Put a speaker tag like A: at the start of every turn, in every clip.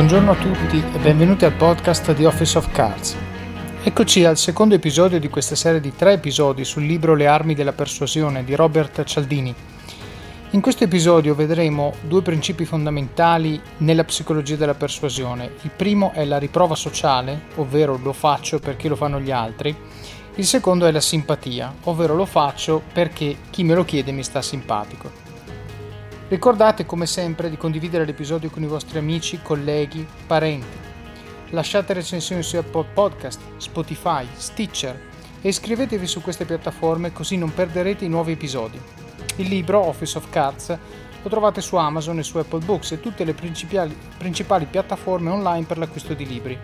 A: Buongiorno a tutti e benvenuti al podcast di Office of Cards. Eccoci al secondo episodio di questa serie di tre episodi sul libro Le armi della persuasione di Robert Cialdini. In questo episodio vedremo due principi fondamentali nella psicologia della persuasione. Il primo è la riprova sociale, ovvero lo faccio perché lo fanno gli altri. Il secondo è la simpatia, ovvero lo faccio perché chi me lo chiede mi sta simpatico. Ricordate come sempre di condividere l'episodio con i vostri amici, colleghi, parenti. Lasciate recensioni su Apple Podcast, Spotify, Stitcher e iscrivetevi su queste piattaforme così non perderete i nuovi episodi. Il libro Office of Cards lo trovate su Amazon e su Apple Books e tutte le principali, principali piattaforme online per l'acquisto di libri.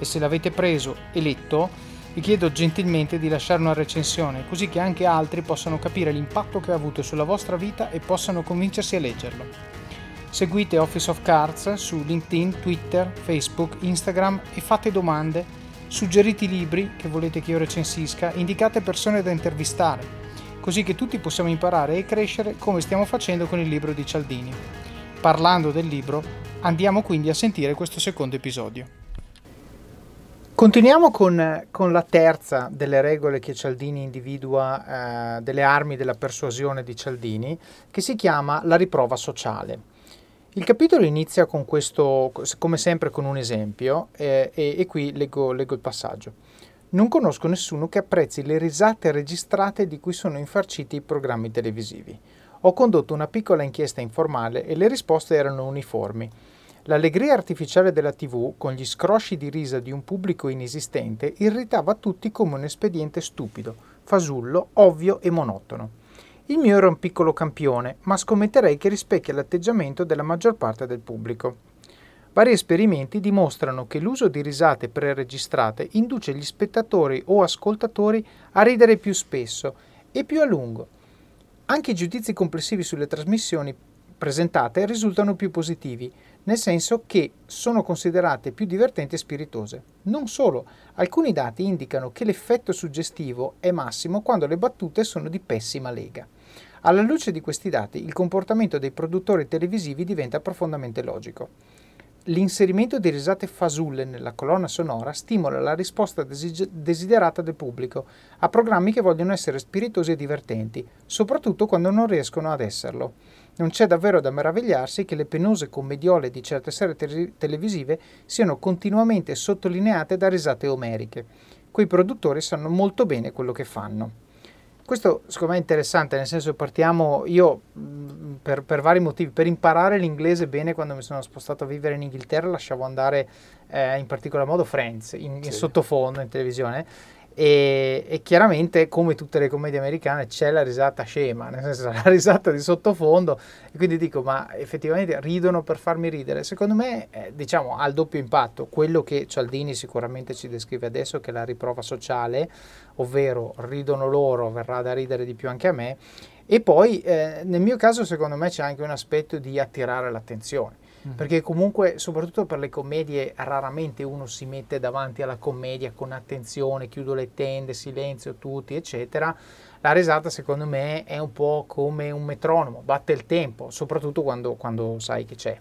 A: E se l'avete preso e letto, vi chiedo gentilmente di lasciare una recensione, così che anche altri possano capire l'impatto che ha avuto sulla vostra vita e possano convincersi a leggerlo. Seguite Office of Cards su LinkedIn, Twitter, Facebook, Instagram e fate domande, suggerite libri che volete che io recensisca, indicate persone da intervistare, così che tutti possiamo imparare e crescere come stiamo facendo con il libro di Cialdini. Parlando del libro, andiamo quindi a sentire questo secondo episodio. Continuiamo con, con, la terza delle regole che Cialdini individua, eh, delle armi della persuasione di Cialdini, che si chiama la riprova sociale. Il capitolo inizia con questo, come sempre, con un esempio eh, e, e, qui leggo, leggo il passaggio. Non conosco nessuno che apprezzi le risate registrate di cui sono infarciti i programmi televisivi. Ho condotto una piccola inchiesta informale e le risposte erano uniformi. L'allegria artificiale della TV, con gli scrosci di risa di un pubblico inesistente, irritava tutti come un espediente stupido, fasullo, ovvio e monotono. Il mio era un piccolo campione, ma scommetterei che rispecchia l'atteggiamento della maggior parte del pubblico. Vari esperimenti dimostrano che l'uso di risate preregistrate induce gli spettatori o ascoltatori a ridere più spesso e più a lungo. Anche i giudizi complessivi sulle trasmissioni presentate risultano più positivi, nel senso che sono considerate più divertenti e spiritose. Non solo, alcuni dati indicano che l'effetto suggestivo è massimo quando le battute sono di pessima lega. Alla luce di questi dati, il comportamento dei produttori televisivi diventa profondamente logico. L'inserimento di risate fasulle nella colonna sonora stimola la risposta desiderata del pubblico a programmi che vogliono essere spiritosi e divertenti, soprattutto quando non riescono ad esserlo. Non c'è davvero da meravigliarsi che le penose commediole di certe serie te- televisive siano continuamente sottolineate da risate omeriche. Quei produttori sanno molto bene quello che fanno. Questo secondo me è interessante, nel senso partiamo, io per, per, vari motivi, per imparare l'inglese bene quando mi sono spostato a vivere in Inghilterra lasciavo andare eh, in particolar modo Friends in, in sottofondo in televisione e, e, chiaramente, come tutte le commedie americane, c'è la risata scema, nel senso la risata di sottofondo. E quindi dico, ma effettivamente ridono per farmi ridere? Secondo me, eh, diciamo, ha il doppio impatto. Quello che Cialdini sicuramente ci descrive adesso, che è la riprova sociale, ovvero ridono loro, verrà da ridere di più anche a me. E poi, eh, nel mio caso, secondo me c'è anche un aspetto di attirare l'attenzione Mm. perché comunque soprattutto per le commedie raramente uno si mette davanti alla commedia con attenzione, chiudo le tende, silenzio tutti, eccetera. La risata secondo me è un po' come un metronomo, batte il tempo, soprattutto quando, quando sai che c'è.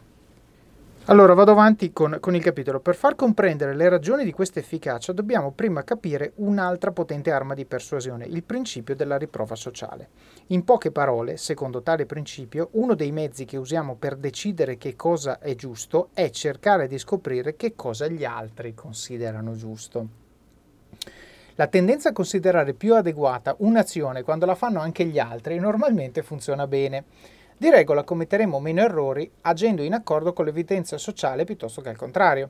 A: Allora vado avanti con, con, il capitolo. Per far comprendere le ragioni di questa efficacia dobbiamo prima capire un'altra potente arma di persuasione, il principio della riprova sociale. In poche parole, secondo tale principio, uno dei mezzi che usiamo per decidere che cosa è giusto è cercare di scoprire che cosa gli altri considerano giusto. La tendenza a considerare più adeguata un'azione quando la fanno anche gli altri normalmente funziona bene. Di regola commetteremo meno errori agendo in accordo con l'evidenza sociale piuttosto che al contrario.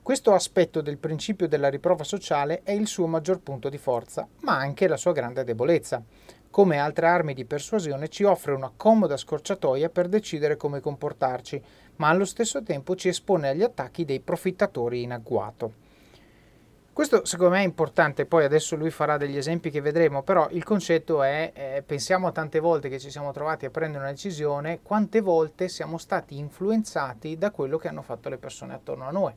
A: Questo aspetto del principio della riprova sociale è il suo maggior punto di forza, ma anche la sua grande debolezza. Come altre armi di persuasione ci offre una comoda scorciatoia per decidere come comportarci, ma allo stesso tempo ci espone agli attacchi dei profittatori in agguato. Questo secondo me è importante, poi adesso lui farà degli esempi che vedremo, però il concetto è, eh, pensiamo a tante volte che ci siamo trovati a prendere una decisione, quante volte siamo stati influenzati da quello che hanno fatto le persone attorno a noi.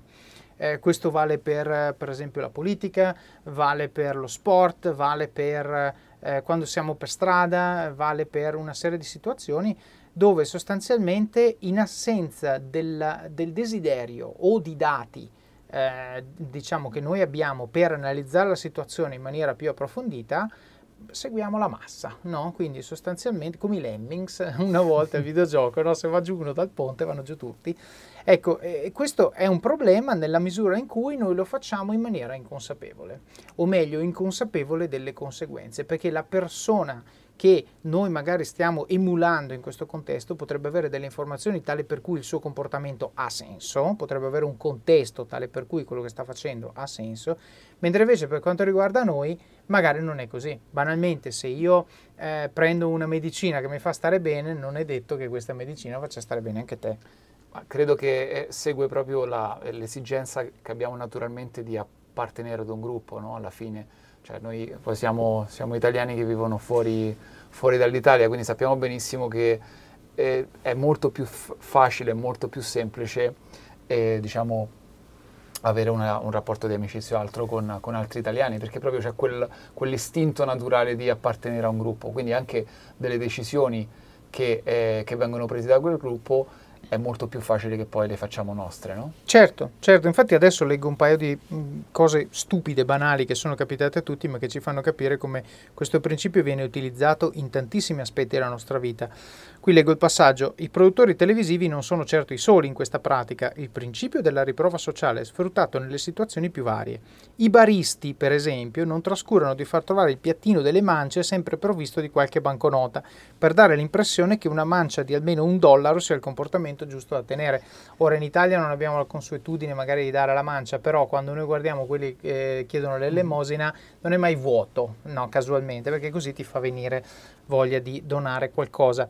A: Eh, questo vale per, per esempio la politica, vale per lo sport, vale per eh, quando siamo per strada, vale per una serie di situazioni dove sostanzialmente in assenza del, del desiderio o di dati eh, diciamo che noi abbiamo per analizzare la situazione in maniera più approfondita, seguiamo la massa, no? Quindi sostanzialmente come i Lemmings, una volta il videogioco, no? Se va giù uno dal ponte vanno giù tutti. Ecco, eh, questo è un problema nella misura in cui noi lo facciamo in maniera inconsapevole, o meglio, inconsapevole delle conseguenze, perché la persona che noi magari stiamo emulando in questo contesto potrebbe avere delle informazioni tali per cui il suo comportamento ha senso, potrebbe avere un contesto tale per cui quello che sta facendo ha senso, mentre invece per quanto riguarda noi magari non è così. Banalmente se io eh, prendo una medicina che mi fa stare bene, non è detto che questa medicina faccia stare bene anche te.
B: credo che eh, segue proprio la, l'esigenza che abbiamo naturalmente di appartenere ad un gruppo, no? alla fine cioè noi poi siamo, siamo italiani che vivono fuori, fuori, dall'Italia, quindi sappiamo benissimo che è, è molto più f- facile, molto più semplice eh, diciamo, avere una, un rapporto di amicizia o altro con, con, altri italiani, perché proprio c'è quel, quell'istinto naturale di appartenere a un gruppo, quindi anche delle decisioni che, eh, che vengono prese da quel gruppo è molto più facile che poi le facciamo nostre, no?
A: Certo, certo, infatti adesso leggo un paio di cose stupide, banali che sono capitate a tutti, ma che ci fanno capire come questo principio viene utilizzato in tantissimi aspetti della nostra vita. Qui leggo il passaggio, i produttori televisivi non sono certo i soli in questa pratica, il principio della riprova sociale è sfruttato nelle situazioni più varie. I baristi, per esempio, non trascurano di far trovare il piattino delle mance sempre provvisto di qualche banconota, per dare l'impressione che una mancia di almeno un dollaro sia il comportamento giusto da tenere. Ora in Italia non abbiamo la consuetudine magari di dare la mancia, però quando noi guardiamo quelli che chiedono l'elemosina non è mai vuoto, no, casualmente, perché così ti fa venire voglia di donare qualcosa.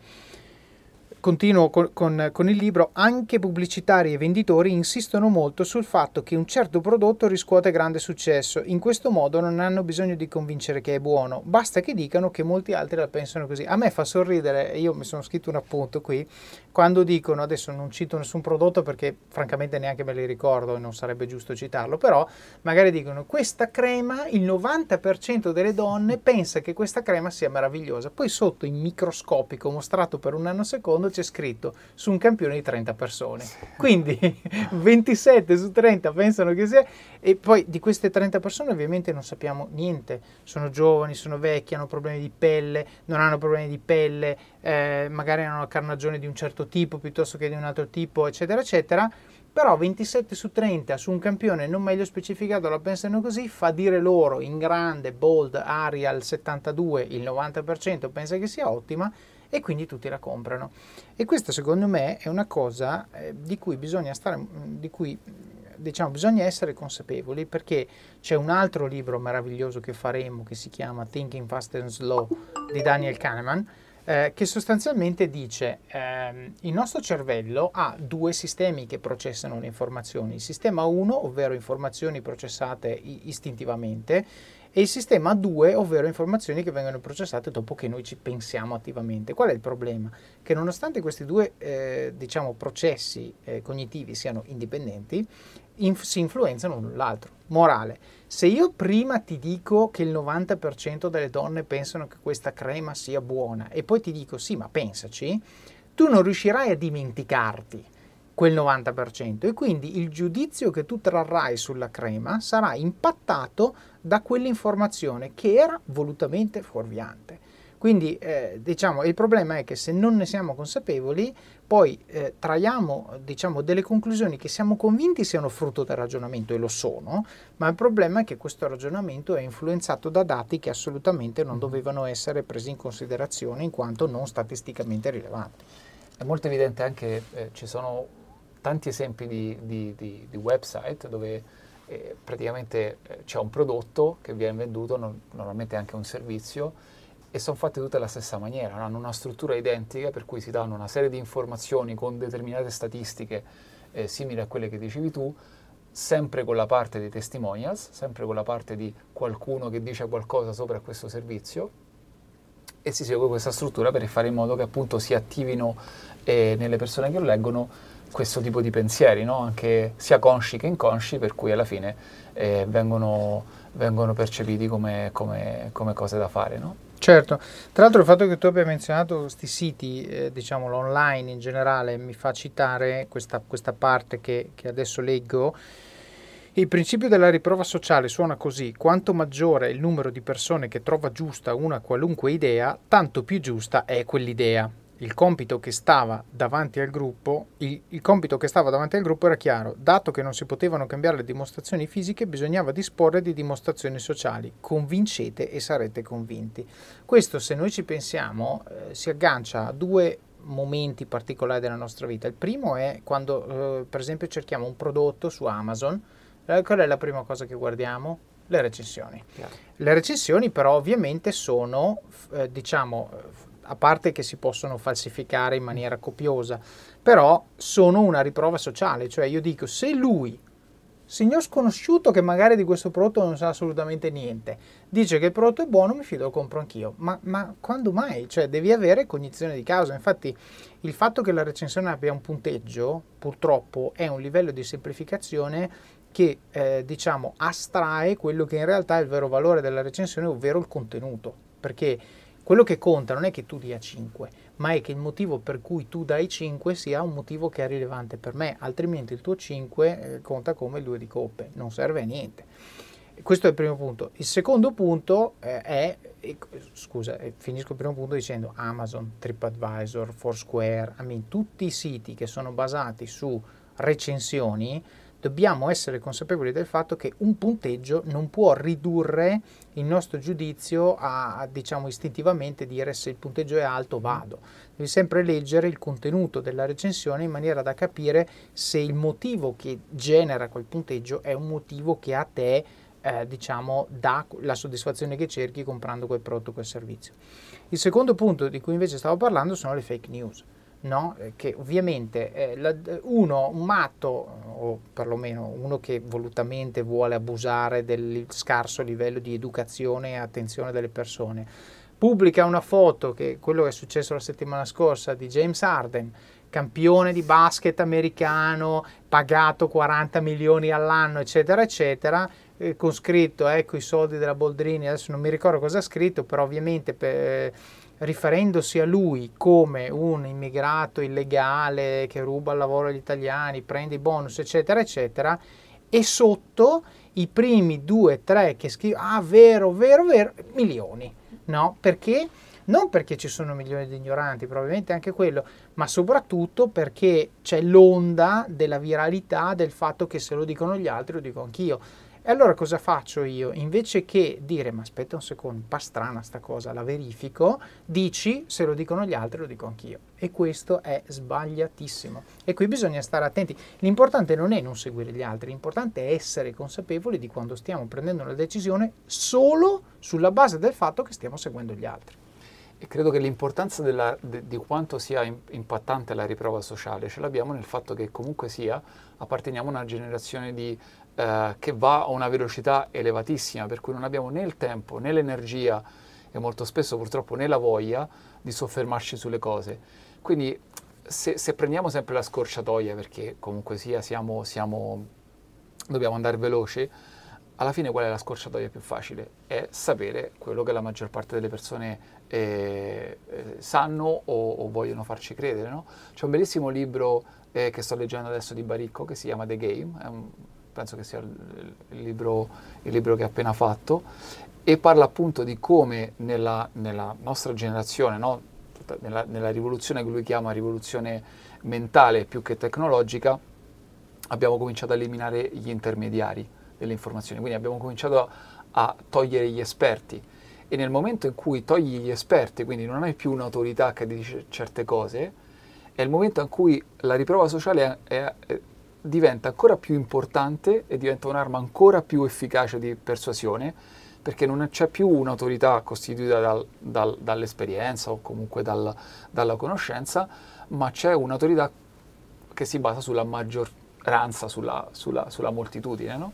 A: Continuo con, con, con, il libro, anche pubblicitari e venditori insistono molto sul fatto che un certo prodotto riscuote grande successo. In questo modo non hanno bisogno di convincere che è buono, basta che dicano che molti altri la pensano così. A me fa sorridere, io mi sono scritto un appunto qui, quando dicono, adesso non cito nessun prodotto perché francamente neanche me li ricordo e non sarebbe giusto citarlo, però magari dicono questa crema, il 90% delle donne pensa che questa crema sia meravigliosa, poi sotto in microscopico mostrato per un nanosecondo c'è scritto su un campione di 30 persone. Quindi 27 su 30 pensano che sia... E poi di queste 30 persone ovviamente non sappiamo niente. Sono giovani, sono vecchi, hanno problemi di pelle, non hanno problemi di pelle, eh, magari hanno una carnagione di un certo tipo piuttosto che di un altro tipo, eccetera, eccetera però 27 su 30 su un campione non meglio specificato la pensano così fa dire loro in grande, bold, Arial 72 il 90% pensa che sia ottima e quindi tutti la comprano. E questa secondo me è una cosa eh, di cui bisogna stare, mm, di cui diciamo bisogna essere consapevoli perché c'è un altro libro meraviglioso che faremo che si chiama Thinking Fast and Slow di Daniel Kahneman eh, che sostanzialmente dice ehm, il nostro cervello ha due sistemi che processano le informazioni, il sistema 1 ovvero informazioni processate istintivamente e il sistema 2, ovvero informazioni che vengono processate dopo che noi ci pensiamo attivamente. Qual è il problema? Che nonostante questi due eh, diciamo, processi eh, cognitivi siano indipendenti, inf- si influenzano l'un l'altro. Morale, se io prima ti dico che il 90% delle donne pensano che questa crema sia buona e poi ti dico sì, ma pensaci, tu non riuscirai a dimenticarti quel 90% e quindi il giudizio che tu trarrai sulla crema sarà impattato da quell'informazione che era volutamente fuorviante. Quindi eh, diciamo il problema è che se non ne siamo consapevoli poi eh, traiamo diciamo, delle conclusioni che siamo convinti siano frutto del ragionamento e lo sono, ma il problema è che questo ragionamento è influenzato da dati che assolutamente non mm-hmm. dovevano essere presi in considerazione in quanto non statisticamente rilevanti.
B: È molto evidente anche, eh, ci sono tanti esempi di, di, di, di website dove eh, praticamente eh, c'è un prodotto che viene venduto, no, normalmente anche un servizio, e sono fatte tutte alla stessa maniera, hanno una struttura identica per cui si danno una serie di informazioni con determinate statistiche eh, simili a quelle che dicevi tu, sempre con la parte dei testimonials, sempre con la parte di qualcuno che dice qualcosa sopra questo servizio e si segue questa struttura per fare in modo che appunto si attivino eh, nelle persone che lo leggono questo tipo di pensieri, no? anche sia consci che inconsci, per cui alla fine eh, vengono, vengono, percepiti come, come, come, cose da fare. No?
A: Certo, tra l'altro il fatto che tu abbia menzionato questi siti, eh, diciamo l'online in generale, mi fa citare questa, questa parte che, che adesso leggo. Il principio della riprova sociale suona così: quanto maggiore è il numero di persone che trova giusta una qualunque idea, tanto più giusta è quell'idea il compito che stava davanti al gruppo, il, il, compito che stava davanti al gruppo era chiaro, dato che non si potevano cambiare le dimostrazioni fisiche, bisognava disporre di dimostrazioni sociali. Convincete e sarete convinti. Questo, se noi ci pensiamo, eh, si aggancia a due momenti particolari della nostra vita. Il primo è quando, eh, per esempio, cerchiamo un prodotto su Amazon. Eh, qual è la prima cosa che guardiamo? Le recensioni. Chiaro. Le recensioni, però, ovviamente sono, eh, diciamo a parte che si possono falsificare in maniera copiosa, però sono una riprova sociale, cioè io dico se lui, signor sconosciuto che magari di questo prodotto non sa assolutamente niente, dice che il prodotto è buono, mi fido, lo compro anch'io, ma, ma quando mai? Cioè devi avere cognizione di causa, infatti il fatto che la recensione abbia un punteggio purtroppo è un livello di semplificazione che eh, diciamo astrae quello che in realtà è il vero valore della recensione, ovvero il contenuto, perché quello che conta non è che tu dia 5, ma è che il motivo per cui tu dai 5 sia un motivo che è rilevante per me, altrimenti il tuo 5 eh, conta come il 2 di coppe, non serve a niente. Questo è il primo punto. Il secondo punto eh, è, scusa, eh, finisco il primo punto dicendo Amazon, TripAdvisor, Foursquare, I mean, tutti i siti che sono basati su recensioni dobbiamo essere consapevoli del fatto che un punteggio non può ridurre il nostro giudizio a, diciamo istintivamente dire se il punteggio è alto vado. Devi sempre leggere il contenuto della recensione in maniera da capire se il motivo che genera quel punteggio è un motivo che a te eh, diciamo dà la soddisfazione che cerchi comprando quel prodotto o quel servizio. Il secondo punto di cui invece stavo parlando sono le fake news no? Eh, che ovviamente eh, la, uno, un matto, o perlomeno uno che volutamente vuole abusare del scarso livello di educazione e attenzione delle persone, pubblica una foto, che è quello che è successo la settimana scorsa, di James Harden, campione di basket americano, pagato 40 milioni all'anno, eccetera, eccetera, eh, con scritto, ecco i soldi della Boldrini, adesso non mi ricordo cosa ha scritto, però ovviamente... Per, riferendosi a lui come un immigrato illegale che ruba il lavoro agli italiani, prende i bonus, eccetera, eccetera, e sotto i primi due, tre che scrivono, ah, vero, vero, vero, milioni, no? Perché? Non perché ci sono milioni di ignoranti, probabilmente anche quello, ma soprattutto perché c'è l'onda della viralità del fatto che se lo dicono gli altri lo dico anch'io e allora cosa faccio io? Invece che dire, ma aspetta un secondo, un po' strana sta cosa, la verifico, dici, se lo dicono gli altri lo dico anch'io. E questo è sbagliatissimo. E qui bisogna stare attenti. L'importante non è non seguire gli altri, l'importante è essere consapevoli di quando stiamo prendendo una decisione solo sulla base del fatto che stiamo seguendo gli altri.
B: E credo che l'importanza della, de, di quanto sia impattante la riprova sociale ce l'abbiamo nel fatto che comunque sia apparteniamo a una generazione di eh, che va a una velocità elevatissima, per cui non abbiamo né il tempo né l'energia e molto spesso purtroppo né la voglia di soffermarci sulle cose. Quindi se, se prendiamo sempre la scorciatoia, perché comunque sia siamo, siamo, dobbiamo andare veloci, alla fine qual è la scorciatoia più facile? È sapere quello che la maggior parte delle persone eh, eh, sanno o, o, vogliono farci credere. No? C'è un bellissimo libro eh, che sto leggendo adesso di Baricco che si chiama The Game, è un penso che sia il, libro, il libro, che ha appena fatto, e parla appunto di come nella, nella nostra generazione, no? nella, nella rivoluzione che lui chiama rivoluzione mentale più che tecnologica, abbiamo cominciato a eliminare gli intermediari delle informazioni, quindi abbiamo cominciato a, a togliere gli esperti e nel momento in cui togli gli esperti, quindi non hai più un'autorità che dice certe cose, è il momento in cui la riprova sociale è, è, diventa ancora più importante e diventa un'arma ancora più efficace di persuasione perché non c'è più un'autorità costituita dal, dal, dall'esperienza o comunque dal, dalla conoscenza, ma c'è un'autorità che si basa sulla maggioranza, sulla, sulla, sulla moltitudine. No?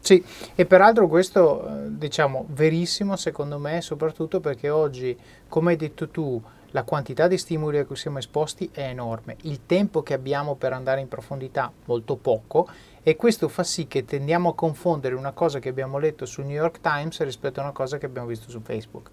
A: Sì, e peraltro questo eh, diciamo verissimo secondo me soprattutto perché oggi, come hai detto tu, la quantità di stimoli a cui siamo esposti è enorme, il tempo che abbiamo per andare in profondità molto poco e questo fa sì che tendiamo a confondere una cosa che abbiamo letto sul New York Times rispetto a una cosa che abbiamo visto su Facebook.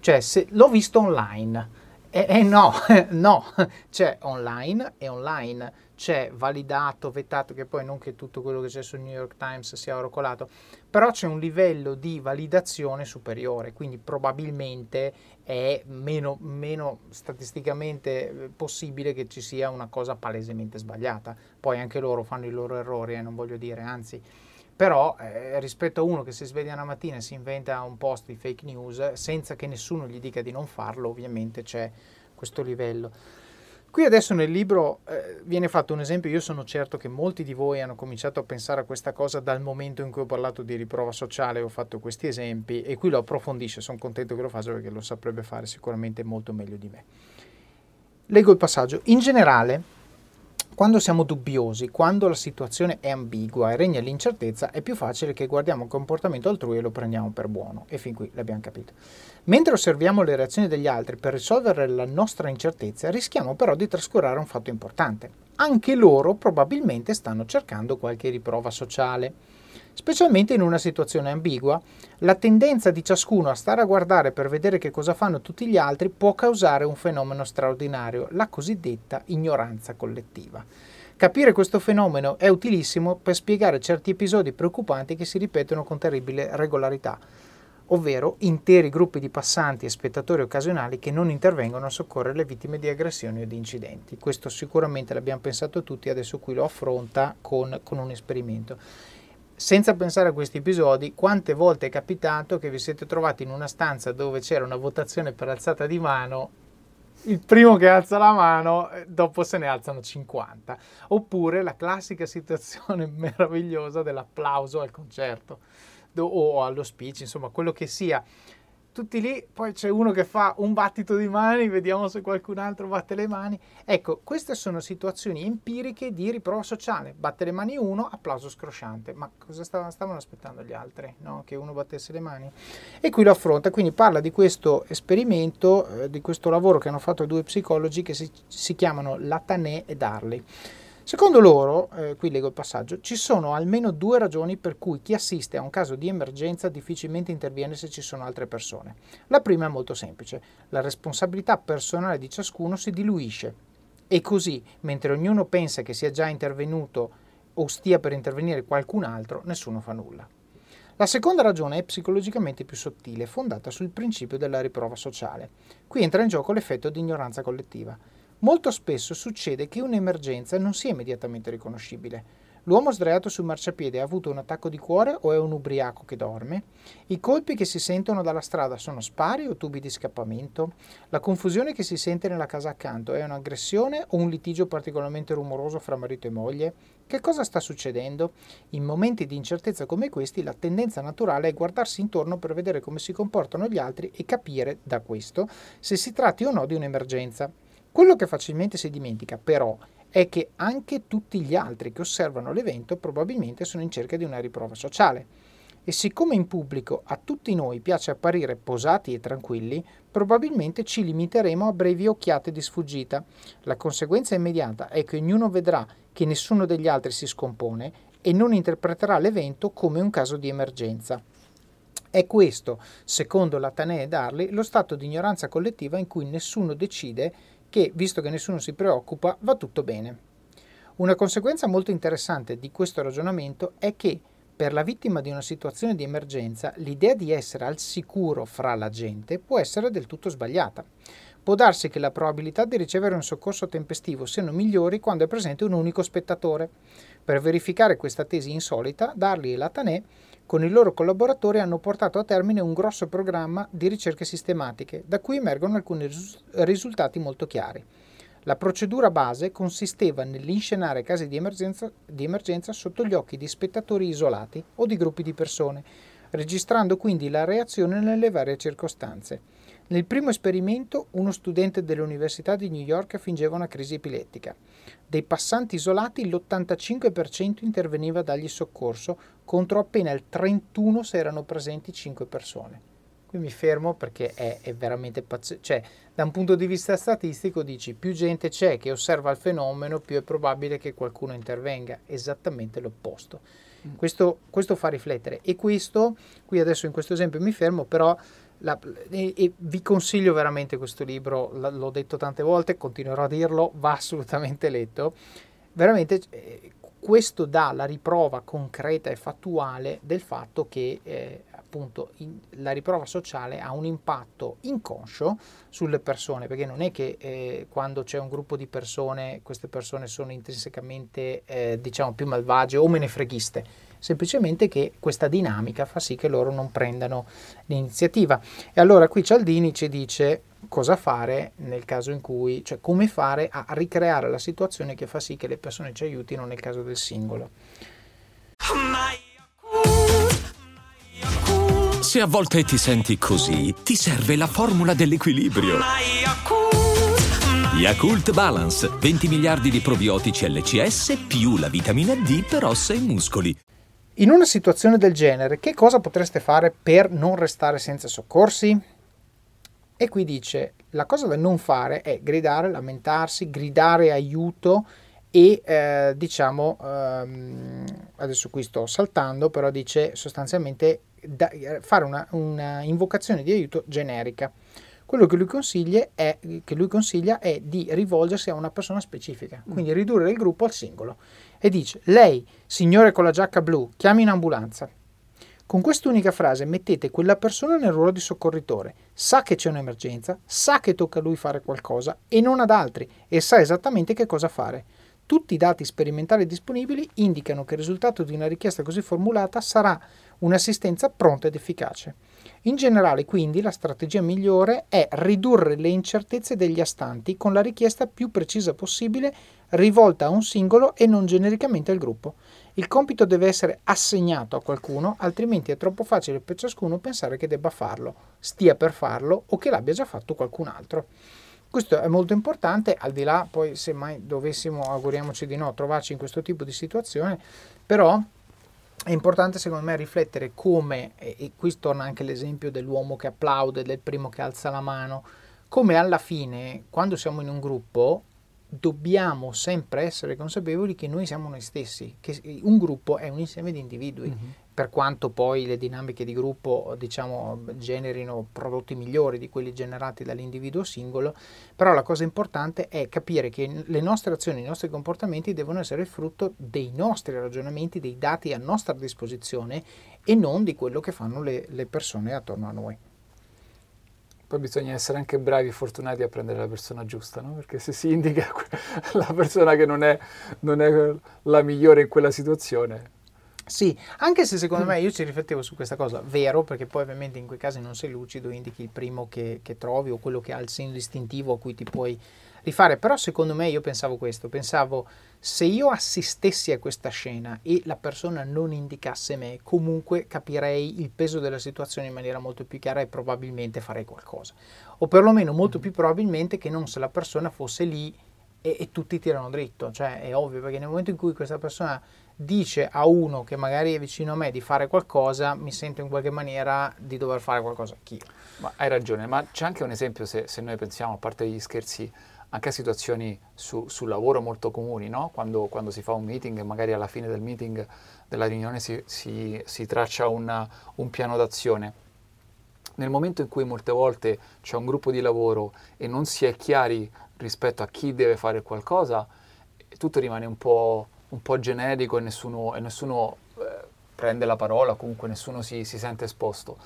A: Cioè, se l'ho visto online. E eh, eh, no, no, c'è online e online, c'è validato, vettato, che poi non che tutto quello che c'è sul New York Times sia orocolato, però c'è un livello di validazione superiore, quindi probabilmente è meno, meno statisticamente eh, possibile che ci sia una cosa palesemente sbagliata. Poi anche loro fanno i loro errori, eh, non voglio dire, anzi però eh, rispetto a uno che si sveglia una mattina e si inventa un post di fake news senza che nessuno gli dica di non farlo, ovviamente c'è questo livello. Qui adesso nel libro eh, viene fatto un esempio, io sono certo che molti di voi hanno cominciato a pensare a questa cosa dal momento in cui ho parlato di riprova sociale ho fatto questi esempi e qui lo approfondisce, sono contento che lo faccia perché lo saprebbe fare sicuramente molto meglio di me. Leggo il passaggio. In generale, quando siamo dubbiosi, quando la situazione è ambigua e regna l'incertezza, è più facile che guardiamo un comportamento altrui e lo prendiamo per buono. E fin qui l'abbiamo capito. Mentre osserviamo le reazioni degli altri per risolvere la nostra incertezza, rischiamo però di trascurare un fatto importante. Anche loro probabilmente stanno cercando qualche riprova sociale. Specialmente in una situazione ambigua, la tendenza di ciascuno a stare a guardare per vedere che cosa fanno tutti gli altri può causare un fenomeno straordinario, la cosiddetta ignoranza collettiva. Capire questo fenomeno è utilissimo per spiegare certi episodi preoccupanti che si ripetono con terribile regolarità, ovvero interi gruppi di passanti e spettatori occasionali che non intervengono a soccorrere le vittime di aggressioni o di incidenti. Questo sicuramente l'abbiamo pensato tutti, adesso qui lo affronta con, con un esperimento senza pensare a questi episodi, quante volte è capitato che vi siete trovati in una stanza dove c'era una votazione per alzata di mano, il primo che alza la mano, eh, dopo se ne alzano 50. Oppure la classica situazione meravigliosa dell'applauso al concerto o allo speech, insomma, quello che sia tutti lì, poi c'è uno che fa un battito di mani, vediamo se qualcun altro batte le mani. Ecco, queste sono situazioni empiriche di riprova sociale. Batte le mani uno, applauso scrosciante. Ma cosa stavano, stavano aspettando gli altri? No? Che uno battesse le mani? E qui lo affronta, quindi parla di questo esperimento, eh, di questo lavoro che hanno fatto due psicologi che si, si chiamano Latanè e Darley. Secondo loro, eh, qui leggo il passaggio, ci sono almeno due ragioni per cui chi assiste a un caso di emergenza difficilmente interviene se ci sono altre persone. La prima è molto semplice, la responsabilità personale di ciascuno si diluisce e così, mentre ognuno pensa che sia già intervenuto o stia per intervenire qualcun altro, nessuno fa nulla. La seconda ragione è psicologicamente più sottile, fondata sul principio della riprova sociale. Qui entra in gioco l'effetto di ignoranza collettiva. Molto spesso succede che un'emergenza non sia immediatamente riconoscibile. L'uomo sdraiato sul marciapiede ha avuto un attacco di cuore o è un ubriaco che dorme? I colpi che si sentono dalla strada sono spari o tubi di scappamento? La confusione che si sente nella casa accanto è un'aggressione o un litigio particolarmente rumoroso fra marito e moglie? Che cosa sta succedendo? In momenti di incertezza come questi la tendenza naturale è guardarsi intorno per vedere come si comportano gli altri e capire da questo se si tratti o no di un'emergenza. Quello che facilmente si dimentica però è che anche tutti gli altri che osservano l'evento probabilmente sono in cerca di una riprova sociale. E siccome in pubblico a tutti noi piace apparire posati e tranquilli, probabilmente ci limiteremo a brevi occhiate di sfuggita. La conseguenza immediata è che ognuno vedrà che nessuno degli altri si scompone e non interpreterà l'evento come un caso di emergenza. È questo, secondo Latanè e Darley, lo stato di ignoranza collettiva in cui nessuno decide che, visto che nessuno si preoccupa, va tutto bene. Una conseguenza molto interessante di questo ragionamento è che per la vittima di una situazione di emergenza l'idea di essere al sicuro fra la gente può essere del tutto sbagliata. Può darsi che la probabilità di ricevere un soccorso tempestivo siano migliori quando è presente un unico spettatore. Per verificare questa tesi insolita, Darley e Latanè con i loro collaboratori hanno portato a termine un grosso programma di ricerche sistematiche, da cui emergono alcuni risultati molto chiari. La procedura base consisteva nell'inscenare casi di emergenza, di emergenza sotto gli occhi di spettatori isolati o di gruppi di persone, registrando quindi la reazione nelle varie circostanze. Nel primo esperimento uno studente dell'Università di New York fingeva una crisi epilettica. Dei passanti isolati l'85% interveniva a dargli soccorso contro appena il 31% se erano presenti 5 persone. Qui mi fermo perché è, è veramente pazzesco. Cioè, da un punto di vista statistico dici più gente c'è che osserva il fenomeno, più è probabile che qualcuno intervenga. Esattamente l'opposto. Mm. Questo, questo fa riflettere. E questo, qui adesso in questo esempio mi fermo, però la, e, e, vi consiglio veramente questo libro, l- l'ho detto tante volte, continuerò a dirlo, va assolutamente letto. Veramente eh, questo dà la riprova concreta e fattuale del fatto che eh, appunto in, la riprova sociale ha un impatto inconscio sulle persone, perché non è che eh, quando c'è un gruppo di persone, queste persone sono intrinsecamente eh, diciamo più malvagie o menefreghiste semplicemente che questa dinamica fa sì che loro non prendano l'iniziativa. E allora qui Cialdini ci dice cosa fare nel caso in cui, cioè come fare a ricreare la situazione che fa sì che le persone ci aiutino nel caso del singolo.
C: Se a volte ti senti così, ti serve la formula dell'equilibrio. Yakult Balance, 20 miliardi di probiotici LCS più la vitamina D per ossa e muscoli.
A: In una situazione del genere, che cosa potreste fare per non restare senza soccorsi? E qui dice, la cosa da non fare è gridare, lamentarsi, gridare aiuto e eh, diciamo, ehm, adesso qui sto saltando, però dice sostanzialmente da, fare una, una invocazione di aiuto generica. Quello che lui, è, che lui, consiglia è, di rivolgersi a una persona specifica, mm. quindi ridurre il gruppo al singolo. E dice, lei, signore con la giacca blu, chiami un'ambulanza. Con quest'unica frase mettete quella persona nel ruolo di soccorritore, sa che c'è un'emergenza, sa che tocca a lui fare qualcosa e non ad altri e sa esattamente che cosa fare. Tutti i dati sperimentali disponibili indicano che il risultato di una richiesta così formulata sarà un'assistenza pronta ed efficace. In generale, quindi, la strategia migliore è ridurre le incertezze degli astanti con la richiesta più precisa possibile rivolta a un singolo e non genericamente al gruppo. Il compito deve essere assegnato a qualcuno, altrimenti è troppo facile per ciascuno pensare che debba farlo, stia per farlo o che l'abbia già fatto qualcun altro. Questo è molto importante, al di là poi se mai dovessimo, auguriamoci di no, trovarci in questo tipo di situazione, però è importante secondo me riflettere come, e qui torna anche l'esempio dell'uomo che applaude, del primo che alza la mano, come alla fine, quando siamo in un gruppo, dobbiamo sempre essere consapevoli che noi siamo noi stessi, che un gruppo è un insieme di individui. Mm-hmm per quanto poi le dinamiche di gruppo diciamo, generino prodotti migliori di quelli generati dall'individuo singolo, però la cosa importante è capire che le nostre azioni, i nostri comportamenti devono essere il frutto dei nostri ragionamenti, dei dati a nostra disposizione e non di quello che fanno le, le persone attorno a noi.
B: Poi bisogna essere anche bravi e fortunati a prendere la persona giusta, no? Perché se si indica la persona che non è, non è la migliore in quella situazione,
A: sì, anche se secondo mm. me io ci riflettevo su questa cosa, vero, perché poi ovviamente in quei casi non sei lucido, indichi il primo che, che trovi o quello che ha il segno distintivo a cui ti puoi rifare, però secondo me io pensavo questo, pensavo se io assistessi a questa scena e la persona non indicasse me, comunque capirei il peso della situazione in maniera molto più chiara e probabilmente farei qualcosa, o perlomeno molto mm. più probabilmente che non se la persona fosse lì e, e tutti tirano dritto, cioè è ovvio perché nel momento in cui questa persona dice a uno che magari è vicino a me di fare qualcosa, mi sento in qualche maniera di dover fare qualcosa anch'io.
B: Ma hai ragione, ma c'è anche un esempio, se, se noi pensiamo, a parte gli scherzi, anche a situazioni su, sul lavoro molto comuni, no? quando, quando, si fa un meeting e magari alla fine del meeting, della riunione, si, si, si traccia una, un piano d'azione. Nel momento in cui molte volte c'è un gruppo di lavoro e non si è chiari rispetto a chi deve fare qualcosa, tutto rimane un po' un po' generico e nessuno, e nessuno eh, prende la parola, comunque nessuno si, si, sente esposto.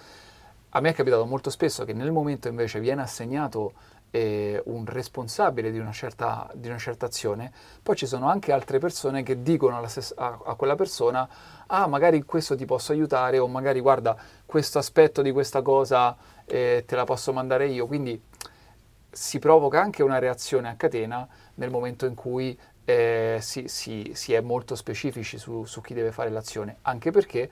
B: A me è capitato molto spesso che nel momento invece viene assegnato eh, un responsabile di una, certa, di una, certa, azione, poi ci sono anche altre persone che dicono stessa, a, a, quella persona, ah magari questo ti posso aiutare o magari guarda questo aspetto di questa cosa eh, te la posso mandare io. Quindi si provoca anche una reazione a catena nel momento in cui eh, si, si, si, è molto specifici su, su, chi deve fare l'azione, anche perché,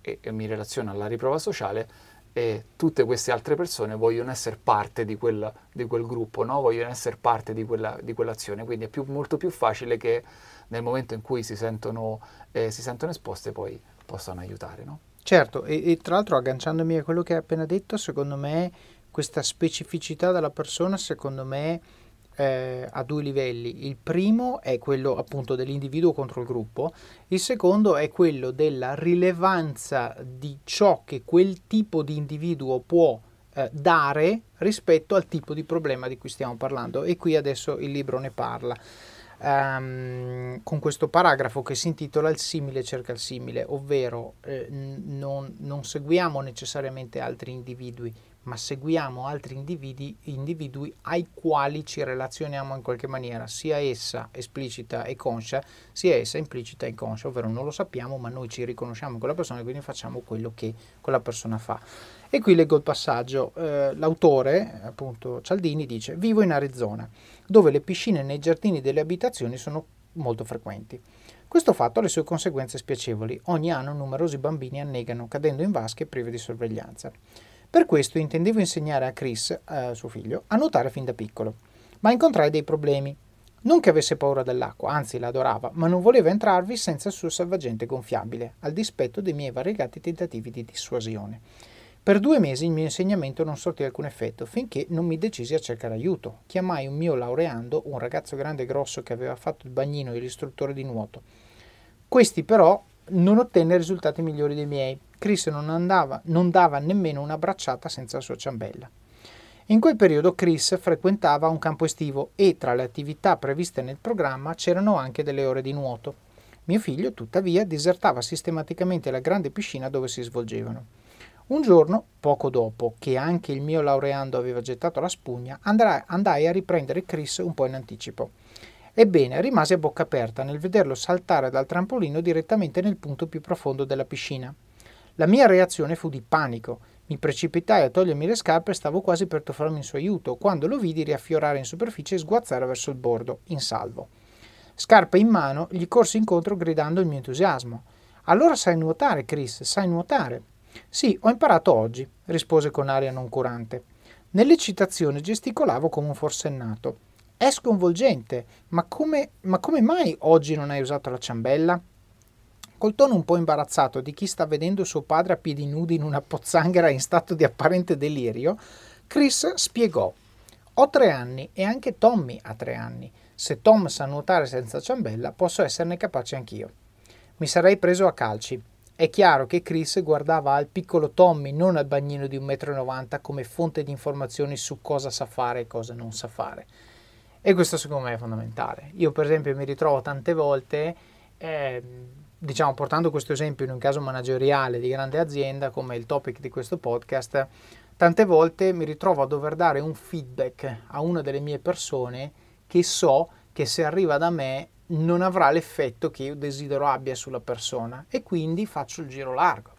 B: e, e mi relaziono alla riprova sociale, e tutte queste altre persone vogliono essere parte di quel, di quel gruppo, no? vogliono essere parte di, quella, di quell'azione, quindi è più, molto più facile che nel momento in cui si sentono, eh, si sentono esposte poi possano aiutare. No?
A: Certo, e, e tra l'altro agganciandomi a quello che hai appena detto, secondo me questa specificità della persona, secondo me eh, a due livelli. Il primo è quello appunto dell'individuo contro il gruppo, il secondo è quello della rilevanza di ciò che quel tipo di individuo può eh, dare rispetto al tipo di problema di cui stiamo parlando e qui adesso il libro ne parla. Um, con questo paragrafo che si intitola Il simile cerca il simile, ovvero eh, non, non seguiamo necessariamente altri individui, ma seguiamo altri individui, individui, ai quali ci relazioniamo in qualche maniera, sia essa esplicita e conscia, sia essa implicita e inconscia, ovvero non lo sappiamo, ma noi ci riconosciamo in quella persona e quindi facciamo quello che quella persona fa. E qui leggo il passaggio. Eh, l'autore, appunto Cialdini, dice: Vivo in Arizona, dove le piscine nei giardini delle abitazioni sono molto frequenti. Questo fatto ha le sue conseguenze spiacevoli. Ogni anno numerosi bambini annegano cadendo in vasche prive di sorveglianza. Per questo intendevo insegnare a Chris, eh, suo figlio, a nuotare fin da piccolo, ma incontrai dei problemi. Non che avesse paura dell'acqua, anzi la adorava, ma non voleva entrarvi senza il suo salvagente gonfiabile, al dispetto dei miei variegati tentativi di dissuasione. Per due mesi il mio insegnamento non sortì alcun effetto, finché non mi decisi a cercare aiuto. Chiamai un mio laureando, un ragazzo grande e grosso che aveva fatto il bagnino e l'istruttore di nuoto. Questi però non ottenne risultati migliori dei miei. Chris non, andava, non dava nemmeno una bracciata senza la sua ciambella. In quel periodo Chris frequentava un campo estivo e tra le attività previste nel programma c'erano anche delle ore di nuoto. Mio figlio, tuttavia, disertava sistematicamente la grande piscina dove si svolgevano. Un giorno, poco dopo che anche il mio laureando aveva gettato la spugna, andai a riprendere Chris un po' in anticipo. Ebbene, rimasi a bocca aperta nel vederlo saltare dal trampolino direttamente nel punto più profondo della piscina. La mia reazione fu di panico. Mi precipitai a togliermi le scarpe e stavo quasi per tuffarmi in suo aiuto, quando lo vidi riaffiorare in superficie e sguazzare verso il bordo, in salvo. Scarpe in mano, gli corsi incontro gridando il mio entusiasmo. Allora sai nuotare, Chris, sai nuotare. Sì, ho imparato oggi, rispose con aria noncurante. Nell'eccitazione gesticolavo come un forsennato. È sconvolgente, ma come, ma come mai oggi non hai usato la ciambella? Col tono un po' imbarazzato di chi sta vedendo suo padre a piedi nudi in una pozzanghera in stato di apparente delirio, Chris spiegò: Ho tre anni e anche Tommy ha tre anni. Se Tom sa nuotare senza ciambella, posso esserne capace anch'io. Mi sarei preso a calci. È chiaro che Chris guardava al piccolo Tommy, non al bagnino di 1,90 m, come fonte di informazioni su cosa sa fare e cosa non sa fare. E questo secondo me è fondamentale. Io per esempio mi ritrovo tante volte, eh, diciamo portando questo esempio in un caso manageriale di grande azienda come il topic di questo podcast, tante volte mi ritrovo a dover dare un feedback a una delle mie persone che so che se arriva da me non avrà l'effetto che io desidero abbia sulla persona e quindi faccio il giro largo.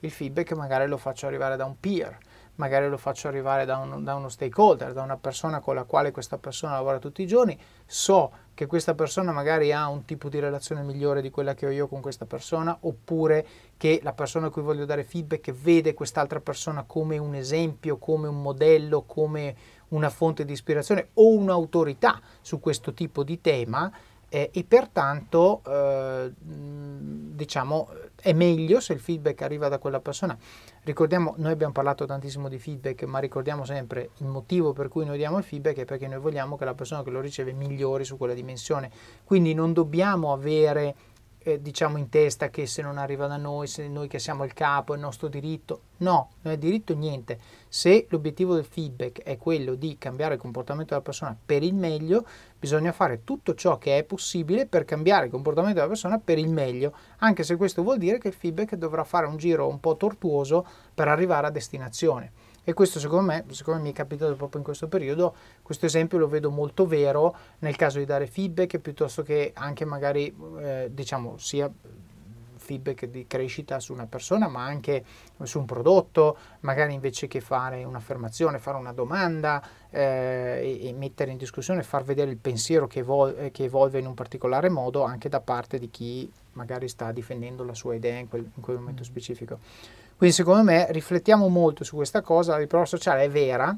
A: Il feedback magari lo faccio arrivare da un peer, magari lo faccio arrivare da, un, da, uno stakeholder, da una persona con la quale questa persona lavora tutti i giorni, so che questa persona magari ha un tipo di relazione migliore di quella che ho io con questa persona, oppure che la persona a cui voglio dare feedback vede quest'altra persona come un esempio, come un modello, come una fonte di ispirazione o un'autorità su questo tipo di tema eh, e pertanto eh, diciamo è meglio se il feedback arriva da quella persona. Ricordiamo, noi abbiamo parlato tantissimo di feedback, ma ricordiamo sempre il motivo per cui noi diamo il feedback è perché noi vogliamo che la persona che lo riceve migliori su quella dimensione. Quindi non dobbiamo avere eh, diciamo in testa che se non arriva da noi, se noi che siamo il capo, è il nostro diritto. No, non è diritto niente. Se l'obiettivo del feedback è quello di cambiare il comportamento della persona per il meglio, bisogna fare tutto ciò che è possibile per cambiare il comportamento della persona per il meglio, anche se questo vuol dire che il feedback dovrà fare un giro un po' tortuoso per arrivare a destinazione. E questo secondo me, secondo me mi è capitato proprio in questo periodo, questo esempio lo vedo molto vero nel caso di dare feedback piuttosto che anche magari eh, diciamo sia feedback di crescita su una persona ma anche su un prodotto, magari invece che fare un'affermazione, fare una domanda eh, e, e, mettere in discussione, far vedere il pensiero che, evol- che, evolve in un particolare modo anche da parte di chi magari sta difendendo la sua idea in quel, in quel momento mm. specifico. Quindi secondo me riflettiamo molto su questa cosa, la riprova sociale è vera,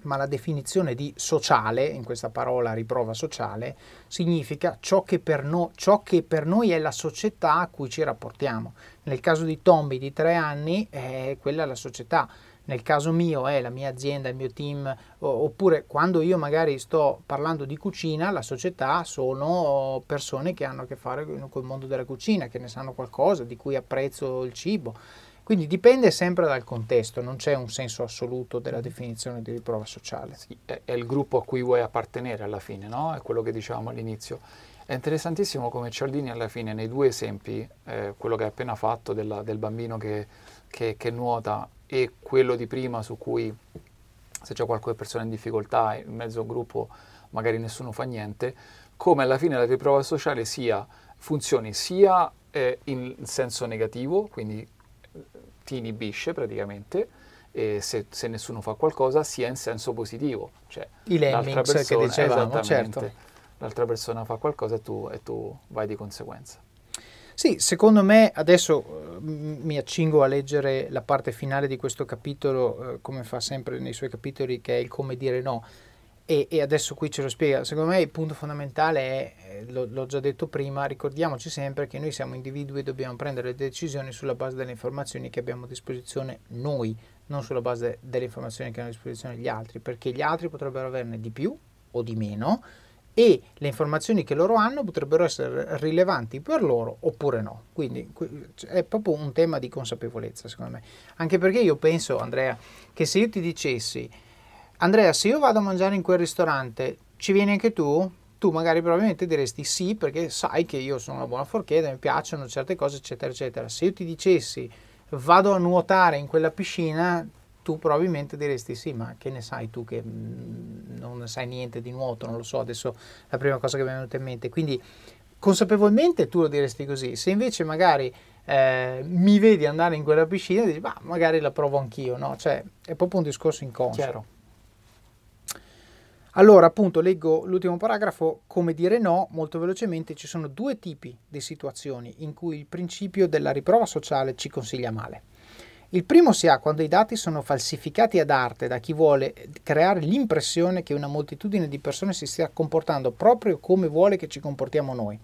A: ma la definizione di sociale, in questa parola riprova sociale, significa ciò che, per no, ciò che per noi è la società a cui ci rapportiamo. Nel caso di Tommy di tre anni, eh, quella è la società. Nel caso mio è la mia azienda, il mio team, oppure quando io magari sto parlando di cucina, la società sono persone che hanno a che fare con il mondo della cucina, che ne sanno qualcosa, di cui apprezzo il cibo Quindi dipende sempre dal contesto, non c'è un senso assoluto della definizione di riprova sociale.
B: Sì, è, è, il gruppo a cui vuoi appartenere alla fine, no? È quello che dicevamo all'inizio. È interessantissimo come Cialdini alla fine, nei due esempi, eh, quello che hai appena fatto della, del bambino che, che, che, nuota e quello di prima su cui se c'è qualche persona in difficoltà in mezzo a un gruppo magari nessuno fa niente, come alla fine la riprova sociale sia, funzioni sia eh, in senso negativo, quindi ti inibisce praticamente e se, se, nessuno fa qualcosa sia in senso positivo. Cioè,
A: I lemmings persona, che dicevamo, certo.
B: L'altra persona fa qualcosa e tu, e tu vai di conseguenza.
A: Sì, secondo me adesso uh, mi accingo a leggere la parte finale di questo capitolo, uh, come fa sempre nei suoi capitoli, che è il come dire no. E, e, adesso qui ce lo spiega. Secondo me il punto fondamentale è, eh, lo, l'ho già detto prima, ricordiamoci sempre che noi siamo individui e dobbiamo prendere le decisioni sulla base delle informazioni che abbiamo a disposizione noi, non sulla base delle informazioni che hanno a disposizione gli altri, perché gli altri potrebbero averne di più o di meno e le informazioni che loro hanno potrebbero essere rilevanti per loro oppure no. Quindi è proprio un tema di consapevolezza, secondo me. Anche perché io penso, Andrea, che se io ti dicessi Andrea, se io vado a mangiare in quel ristorante, ci vieni anche tu? Tu magari probabilmente diresti sì perché sai che io sono una buona forchetta, mi piacciono certe cose, eccetera, eccetera. Se io ti dicessi vado a nuotare in quella piscina, tu probabilmente diresti sì, ma che ne sai tu che mm, non sai niente di nuoto, non lo so, adesso è la prima cosa che mi è venuta in mente. Quindi consapevolmente tu lo diresti così. Se invece magari eh, mi vedi andare in quella piscina, dici, ma magari la provo anch'io, no? Cioè, è proprio un discorso inconscio.
B: Chiaro.
A: Allora, appunto, leggo l'ultimo paragrafo, come dire no, molto velocemente, ci sono due tipi di situazioni in cui il principio della riprova sociale ci consiglia male. Il primo si ha quando i dati sono falsificati ad arte da chi vuole creare l'impressione che una moltitudine di persone si stia comportando proprio come vuole che ci comportiamo noi.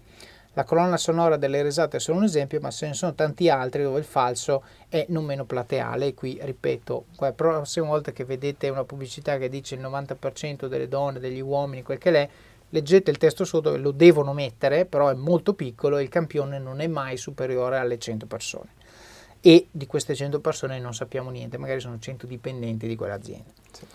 A: La colonna sonora delle risate è solo un esempio, ma ce ne sono tanti altri dove il falso è non meno plateale. E qui, ripeto, la prossima volta che vedete una pubblicità che dice il 90% delle donne, degli uomini, quel che è, leggete il testo sotto, lo devono mettere, però è molto piccolo e il campione non è mai superiore alle 100 persone. E di queste 100 persone non sappiamo niente, magari sono 100 dipendenti di quell'azienda. Sì.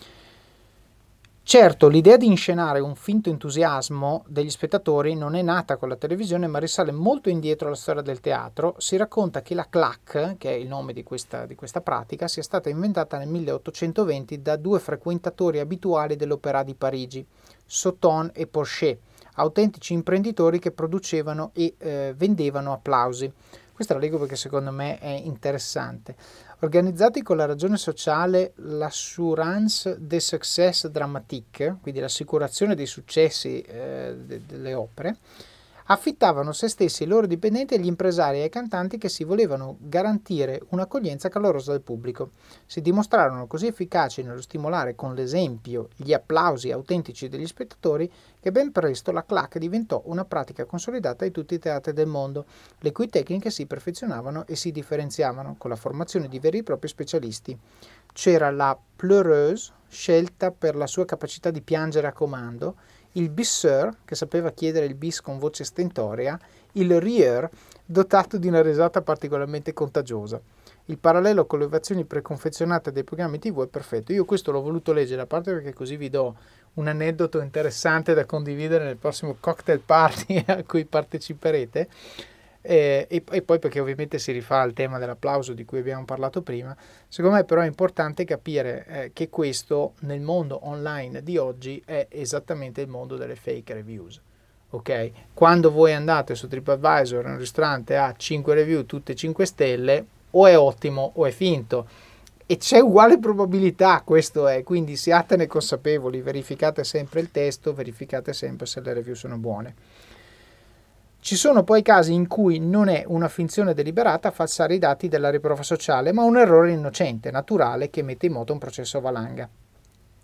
A: Certo, l'idea di inscenare un finto entusiasmo degli spettatori non è nata con la televisione, ma risale molto indietro alla storia del teatro. Si racconta che la clac, che è il nome di questa, di questa pratica, sia stata inventata nel 1820 da due frequentatori abituali dell'Opéra di Parigi, Sauton e Porcher, autentici imprenditori che producevano e eh, vendevano applausi. Questa la leggo perché secondo me è interessante organizzati con la ragione sociale l'assurance de succès dramatique, quindi l'assicurazione dei successi eh, de- delle opere, affittavano se stessi i loro dipendenti agli impresari e ai cantanti che si volevano garantire un'accoglienza calorosa del pubblico. Si dimostrarono così efficaci nello stimolare con l'esempio gli applausi autentici degli spettatori che ben presto la clac diventò una pratica consolidata in tutti i teatri del mondo, le cui tecniche si perfezionavano e si differenziavano con la formazione di veri e propri specialisti. C'era la pleureuse, scelta per la sua capacità di piangere a comando, il bisseur, che sapeva chiedere il bis con voce stentorea, il rieur, dotato di una risata particolarmente contagiosa. Il parallelo con le ovazioni preconfezionate dei programmi TV è perfetto. Io questo l'ho voluto leggere, a parte perché così vi do un aneddoto interessante da condividere nel prossimo cocktail party a cui parteciperete eh, e, e, poi perché ovviamente si rifà al tema dell'applauso di cui abbiamo parlato prima, secondo me però è importante capire eh, che questo nel mondo online di oggi è esattamente il mondo delle fake reviews. Ok? Quando voi andate su TripAdvisor in un ristorante a 5 review, tutte 5 stelle, o è ottimo o è finto. E c'è uguale probabilità, questo è, quindi siatene consapevoli, verificate sempre il testo, verificate sempre se le review sono buone. Ci sono poi casi in cui non è una finzione deliberata falsare i dati della riprova sociale, ma un errore innocente, naturale, che mette in moto un processo a valanga.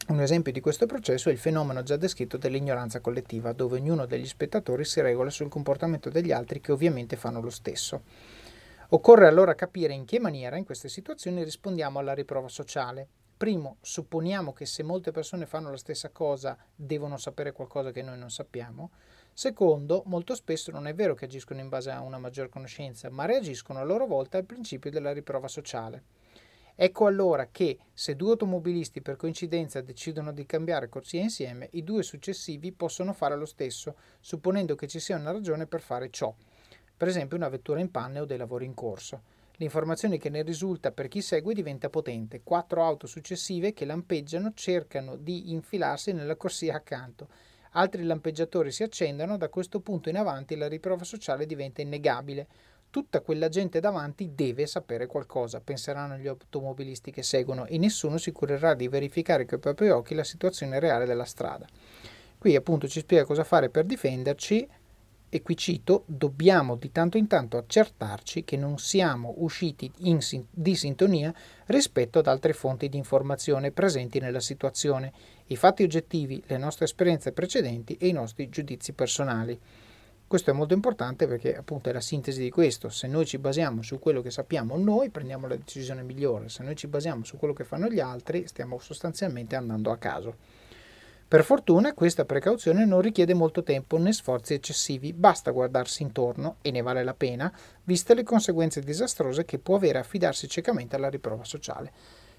A: Un esempio di questo processo è il fenomeno già descritto dell'ignoranza collettiva, dove ognuno degli spettatori si regola sul comportamento degli altri che ovviamente fanno lo stesso. Occorre allora capire in che maniera in queste situazioni rispondiamo alla riprova sociale. Primo, supponiamo che se molte persone fanno la stessa cosa devono sapere qualcosa che noi non sappiamo. Secondo, molto spesso non è vero che agiscono in base a una maggior conoscenza, ma reagiscono a loro volta al principio della riprova sociale. Ecco allora che, se due automobilisti per coincidenza decidono di cambiare corsia insieme, i due successivi possono fare lo stesso, supponendo che ci sia una ragione per fare ciò, per esempio una vettura in panne o dei lavori in corso. L'informazione che ne risulta per chi segue diventa potente. Quattro auto successive che lampeggiano cercano di infilarsi nella corsia accanto. Altri lampeggiatori si accendono, da questo punto in avanti la riprova sociale diventa innegabile. Tutta quella gente davanti deve sapere qualcosa, penseranno gli automobilisti che seguono, e nessuno si curerà di verificare con i propri occhi la situazione reale della strada. Qui appunto ci spiega cosa fare per difenderci e qui cito, dobbiamo di tanto in tanto accertarci che non siamo usciti in, di sintonia rispetto ad altre fonti di informazione presenti nella situazione, i fatti oggettivi, le nostre esperienze precedenti e i nostri giudizi personali. Questo è molto importante perché appunto è la sintesi di questo. Se noi ci basiamo su quello che sappiamo noi, prendiamo la decisione migliore. Se noi ci basiamo su quello che fanno gli altri, stiamo sostanzialmente andando a caso. Per fortuna questa precauzione non richiede molto tempo né sforzi eccessivi, basta guardarsi intorno, e ne vale la pena, viste le conseguenze disastrose che può avere affidarsi ciecamente alla riprova sociale.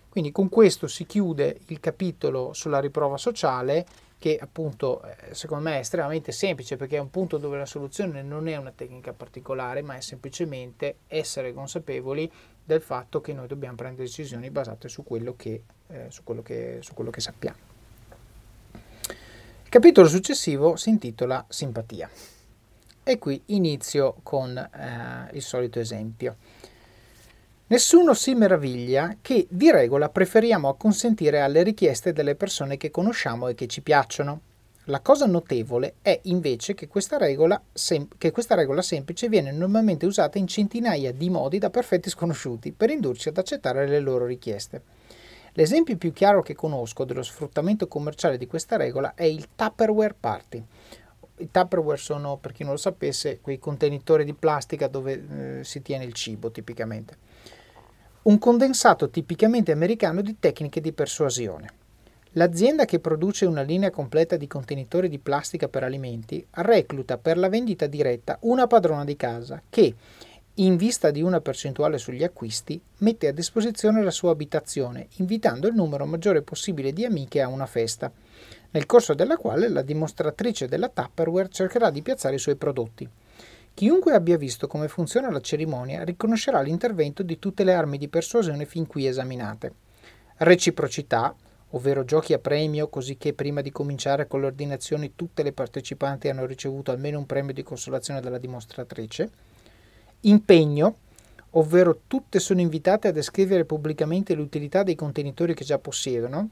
A: Quindi con questo si chiude il capitolo sulla riprova sociale che appunto eh, secondo me è estremamente semplice perché è un punto dove la soluzione non è una tecnica particolare ma è semplicemente essere consapevoli del fatto che noi dobbiamo prendere decisioni basate su quello che, eh, su quello che, su quello che sappiamo capitolo successivo si intitola Simpatia. E qui inizio con eh, il solito esempio. Nessuno si meraviglia che di regola preferiamo acconsentire alle richieste delle persone che conosciamo e che ci piacciono. La cosa notevole è invece che questa, regola, sem- che questa regola semplice viene normalmente usata in centinaia di modi da perfetti sconosciuti per indurci ad accettare le loro richieste. L'esempio più chiaro che conosco dello sfruttamento commerciale di questa regola è il Tupperware Party. I Tupperware sono, per chi non lo sapesse, quei contenitori di plastica dove eh, si tiene il cibo tipicamente. Un condensato tipicamente americano di tecniche di persuasione. L'azienda che produce una linea completa di contenitori di plastica per alimenti recluta per la vendita diretta una padrona di casa che, in vista di una percentuale sugli acquisti, mette a disposizione la sua abitazione, invitando il numero maggiore possibile di amiche a una festa, nel corso della quale la dimostratrice della Tupperware cercherà di piazzare i suoi prodotti. Chiunque abbia visto come funziona la cerimonia riconoscerà l'intervento di tutte le armi di persuasione fin qui esaminate. Reciprocità, ovvero giochi a premio, così che prima di cominciare con le ordinazioni tutte le partecipanti hanno ricevuto almeno un premio di consolazione dalla dimostratrice Impegno, ovvero tutte sono invitate a descrivere pubblicamente l'utilità dei contenitori che già possiedono,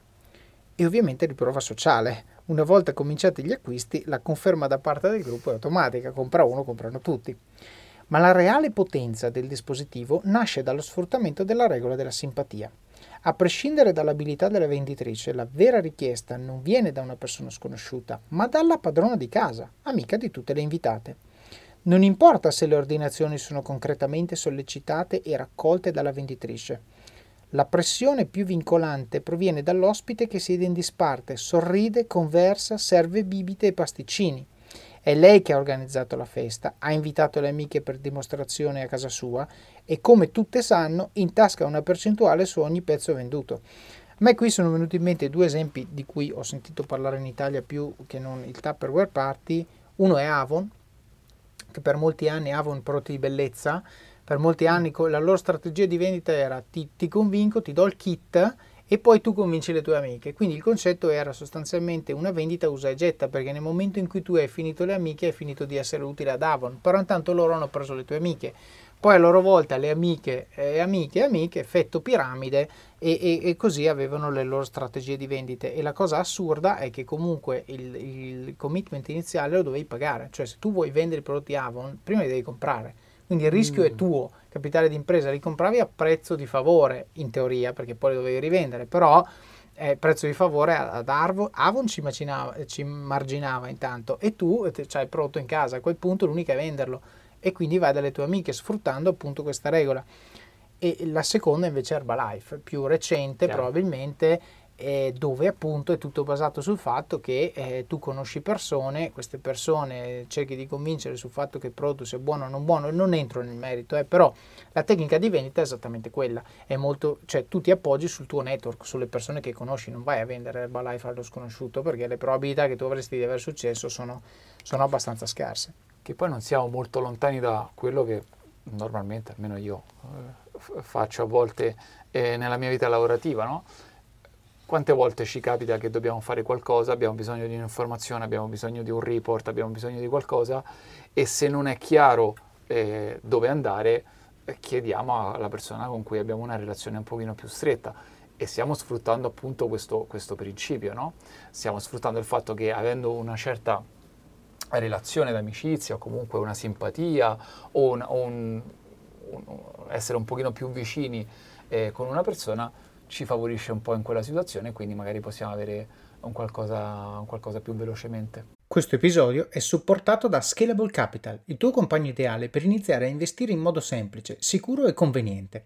A: e ovviamente riprova sociale. Una volta cominciati gli acquisti, la conferma da parte del gruppo è automatica, compra uno, comprano tutti. Ma la reale potenza del dispositivo nasce dallo sfruttamento della regola della simpatia. A prescindere dall'abilità della venditrice, la vera richiesta non viene da una persona sconosciuta, ma dalla padrona di casa, amica di tutte le invitate. Non importa se le ordinazioni sono concretamente sollecitate e raccolte dalla venditrice. La pressione più vincolante proviene dall'ospite che siede in disparte, sorride, conversa, serve bibite e pasticcini. È lei che ha organizzato la festa, ha invitato le amiche per dimostrazione a casa sua e, come tutte sanno, intasca una percentuale su ogni pezzo venduto. A me qui sono venuti in mente due esempi di cui ho sentito parlare in Italia più che non il Tupperware Party. Uno è Avon, che per molti anni Avon prodotti di bellezza, per molti anni la loro strategia di vendita era ti, ti convinco, ti do il kit e poi tu convinci le tue amiche. Quindi il concetto era sostanzialmente una vendita usa e getta, perché nel momento in cui tu hai finito le amiche hai finito di essere utile ad Avon, però intanto loro hanno preso le tue amiche. Poi a loro volta le amiche e eh, amiche e amiche, effetto piramide, e, e, e, così avevano le loro strategie di vendite. E la cosa assurda è che comunque il, il commitment iniziale lo dovevi pagare, cioè se tu vuoi vendere i prodotti Avon, prima li devi comprare. Quindi il rischio mm. è tuo, capitale d'impresa, li compravi a prezzo di favore in teoria, perché poi li dovevi rivendere, però eh, prezzo di favore ad Arvo, Avon ci, ci marginava intanto e tu eh, c'hai il prodotto in casa, a quel punto l'unica è venderlo e quindi vai dalle tue amiche sfruttando appunto questa regola. E la seconda invece è Herbalife, più recente Chiaro. probabilmente, eh, dove appunto è tutto basato sul fatto che eh, tu conosci persone, queste persone cerchi di convincere sul fatto che il prodotto sia buono o non buono, non entro nel merito, eh, però la tecnica di vendita è esattamente quella, è molto, cioè tu ti appoggi sul tuo network, sulle persone che conosci, non vai a vendere Herbalife allo sconosciuto perché le probabilità che tu avresti di avere successo sono, sono abbastanza scarse.
B: Che poi non siamo molto lontani da quello che normalmente, almeno io, eh, faccio a volte eh, nella mia vita lavorativa, no? Quante volte ci capita che dobbiamo fare qualcosa, abbiamo bisogno di un'informazione, abbiamo bisogno di un report, abbiamo bisogno di qualcosa e se non è chiaro eh, dove andare, eh, chiediamo alla persona con cui abbiamo una relazione un pochino più stretta e stiamo sfruttando appunto questo, questo principio, no? Stiamo sfruttando il fatto che avendo una certa relazione d'amicizia o comunque una simpatia o, un, o un, un, essere un pochino più vicini eh, con una persona, ci favorisce un po' in quella situazione e quindi magari possiamo avere un qualcosa, un qualcosa più velocemente.
A: Questo episodio è supportato da Scalable Capital, il tuo compagno ideale per iniziare a investire in modo semplice, sicuro e conveniente.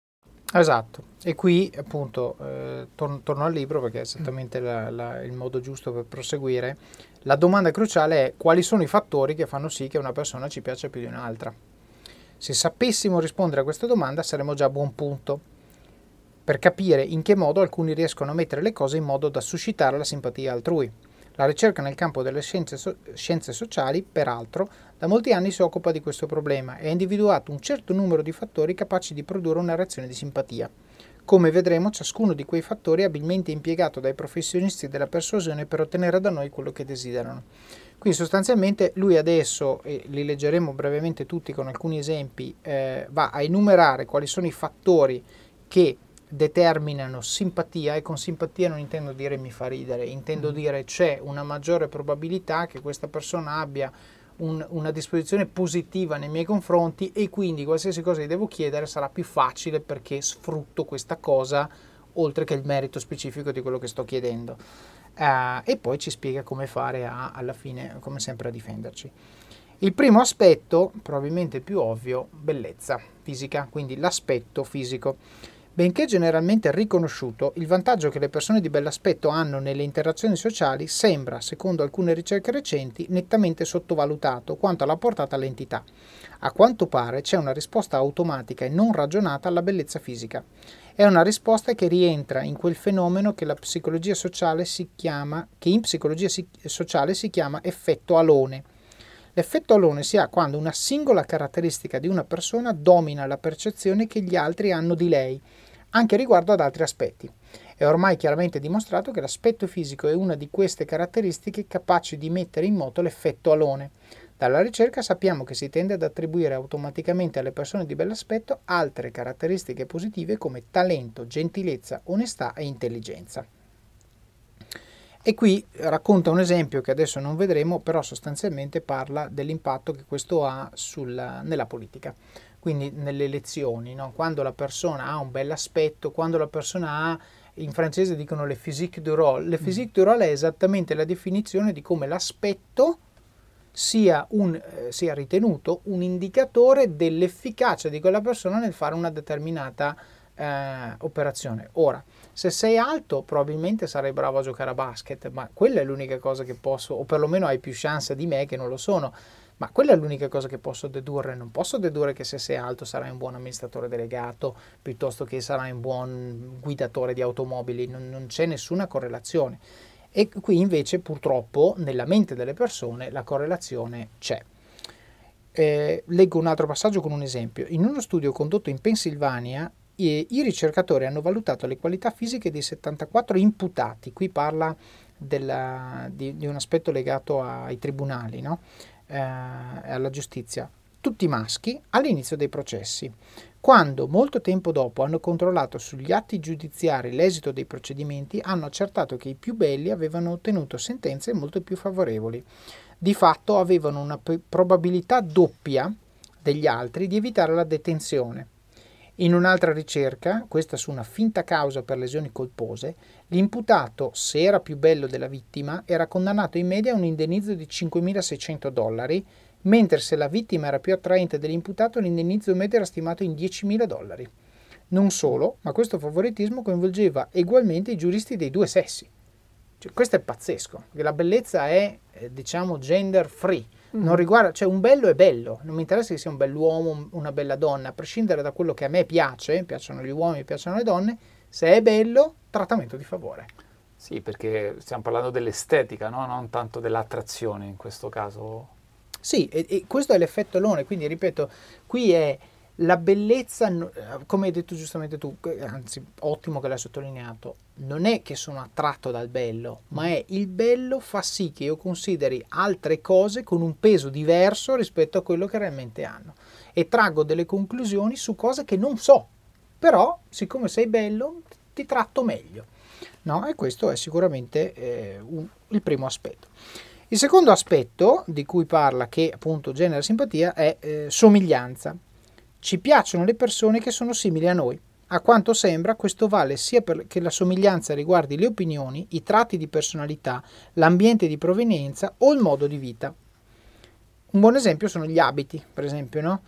A: Esatto, e qui appunto eh, tor- torno al libro perché è esattamente la, la, il modo giusto per proseguire. La domanda cruciale è quali sono i fattori che fanno sì che una persona ci piaccia più di un'altra. Se sapessimo rispondere a questa domanda saremmo già a buon punto per capire in che modo alcuni riescono a mettere le cose in modo da suscitare la simpatia altrui. La ricerca nel campo delle scienze, so- scienze, sociali, peraltro, da molti anni si occupa di questo problema e ha individuato un certo numero di fattori capaci di produrre una reazione di simpatia. Come vedremo, ciascuno di quei fattori è abilmente impiegato dai professionisti della persuasione per ottenere da noi quello che desiderano. Quindi sostanzialmente lui adesso, e li leggeremo brevemente tutti con alcuni esempi, eh, va a enumerare quali sono i fattori che determinano simpatia e con simpatia non intendo dire mi fa ridere, intendo mm. dire c'è una maggiore probabilità che questa persona abbia un, una disposizione positiva nei miei confronti e quindi qualsiasi cosa gli devo chiedere sarà più facile perché sfrutto questa cosa oltre che il merito specifico di quello che sto chiedendo. Uh, e poi ci spiega come fare a, alla fine, come sempre, a difenderci. Il primo aspetto, probabilmente più ovvio, bellezza fisica, quindi l'aspetto fisico. Benché generalmente riconosciuto, il vantaggio che le persone di bell'aspetto hanno nelle interazioni sociali sembra, secondo alcune ricerche recenti, nettamente sottovalutato quanto alla portata all'entità. A quanto pare c'è una risposta automatica e non ragionata alla bellezza fisica. È una risposta che rientra in quel fenomeno che psicologia si chiama, che in psicologia sociale si chiama effetto alone L'effetto alone si ha quando una singola caratteristica di una persona domina la percezione che gli altri hanno di lei, anche riguardo ad altri aspetti. È ormai chiaramente dimostrato che l'aspetto fisico è una di queste caratteristiche capaci di mettere in moto l'effetto alone. Dalla ricerca sappiamo che si tende ad attribuire automaticamente alle persone di bell'aspetto altre caratteristiche positive come talento, gentilezza, onestà e intelligenza. E qui racconta un esempio che adesso non vedremo, però sostanzialmente parla dell'impatto che questo ha sulla, nella politica, quindi nelle elezioni, no? quando la persona ha un bel aspetto, quando la persona ha, in francese dicono le physique du rôle, le mm. physique du rôle è esattamente la definizione di come l'aspetto sia, un, eh, sia ritenuto un indicatore dell'efficacia di quella persona nel fare una determinata eh, operazione. Ora, se sei alto probabilmente sarai bravo a giocare a basket, ma quella è l'unica cosa che posso, o perlomeno hai più chance di me che non lo sono, Ma quella è l'unica cosa che posso dedurre. Non posso dedurre che se sei alto sarai un buon amministratore delegato piuttosto che sarai un buon guidatore di automobili. Non, non c'è nessuna correlazione. E qui invece purtroppo nella mente delle persone la correlazione c'è. Eh, leggo un altro passaggio con un esempio. In uno studio condotto in Pennsylvania, i, ricercatori hanno valutato le qualità fisiche dei 74 imputati. Qui parla della, di, di, un aspetto legato ai tribunali, no? eh, alla giustizia, tutti maschi, all'inizio dei processi. Quando molto tempo dopo hanno controllato sugli atti giudiziari l'esito dei procedimenti, hanno accertato che i più belli avevano ottenuto sentenze molto più favorevoli. Di fatto avevano una p- probabilità doppia degli altri di evitare la detenzione. In un'altra ricerca, questa su una finta causa per lesioni colpose, l'imputato, se era più bello della vittima, era condannato in media a un indennizzo di 5.600 dollari, mentre se la vittima era più attraente dell'imputato l'indennizzo medio era stimato in 10.000 dollari. Non solo, ma questo favoritismo coinvolgeva ugualmente i giuristi dei due sessi. Cioè, questo è pazzesco, la bellezza è, eh, diciamo, gender free non riguarda, cioè un bello è bello, non mi interessa che sia un bell'uomo, una bella donna, a prescindere da quello che a me piace, piacciono gli uomini, piacciono le donne, se è bello, trattamento di favore.
B: Sì, perché stiamo parlando dell'estetica, no? non tanto dell'attrazione in questo caso.
A: Sì, e, e questo è l'effetto Lone, quindi ripeto, qui è la bellezza, come hai detto giustamente tu, anzi ottimo che l'hai sottolineato, non è che sono attratto dal bello, ma è il bello fa sì che io consideri altre cose con un peso diverso rispetto a quello che realmente hanno e traggo delle conclusioni su cose che non so, però siccome sei bello ti tratto meglio. No? E questo è sicuramente eh, un, il primo aspetto. Il secondo aspetto di cui parla che appunto genera simpatia è eh, somiglianza. Ci piacciono le persone che sono simili a noi. A quanto sembra, questo vale sia perché la somiglianza riguardi le opinioni, i tratti di personalità, l'ambiente di provenienza o il modo di vita. Un buon esempio sono gli abiti, per esempio, no?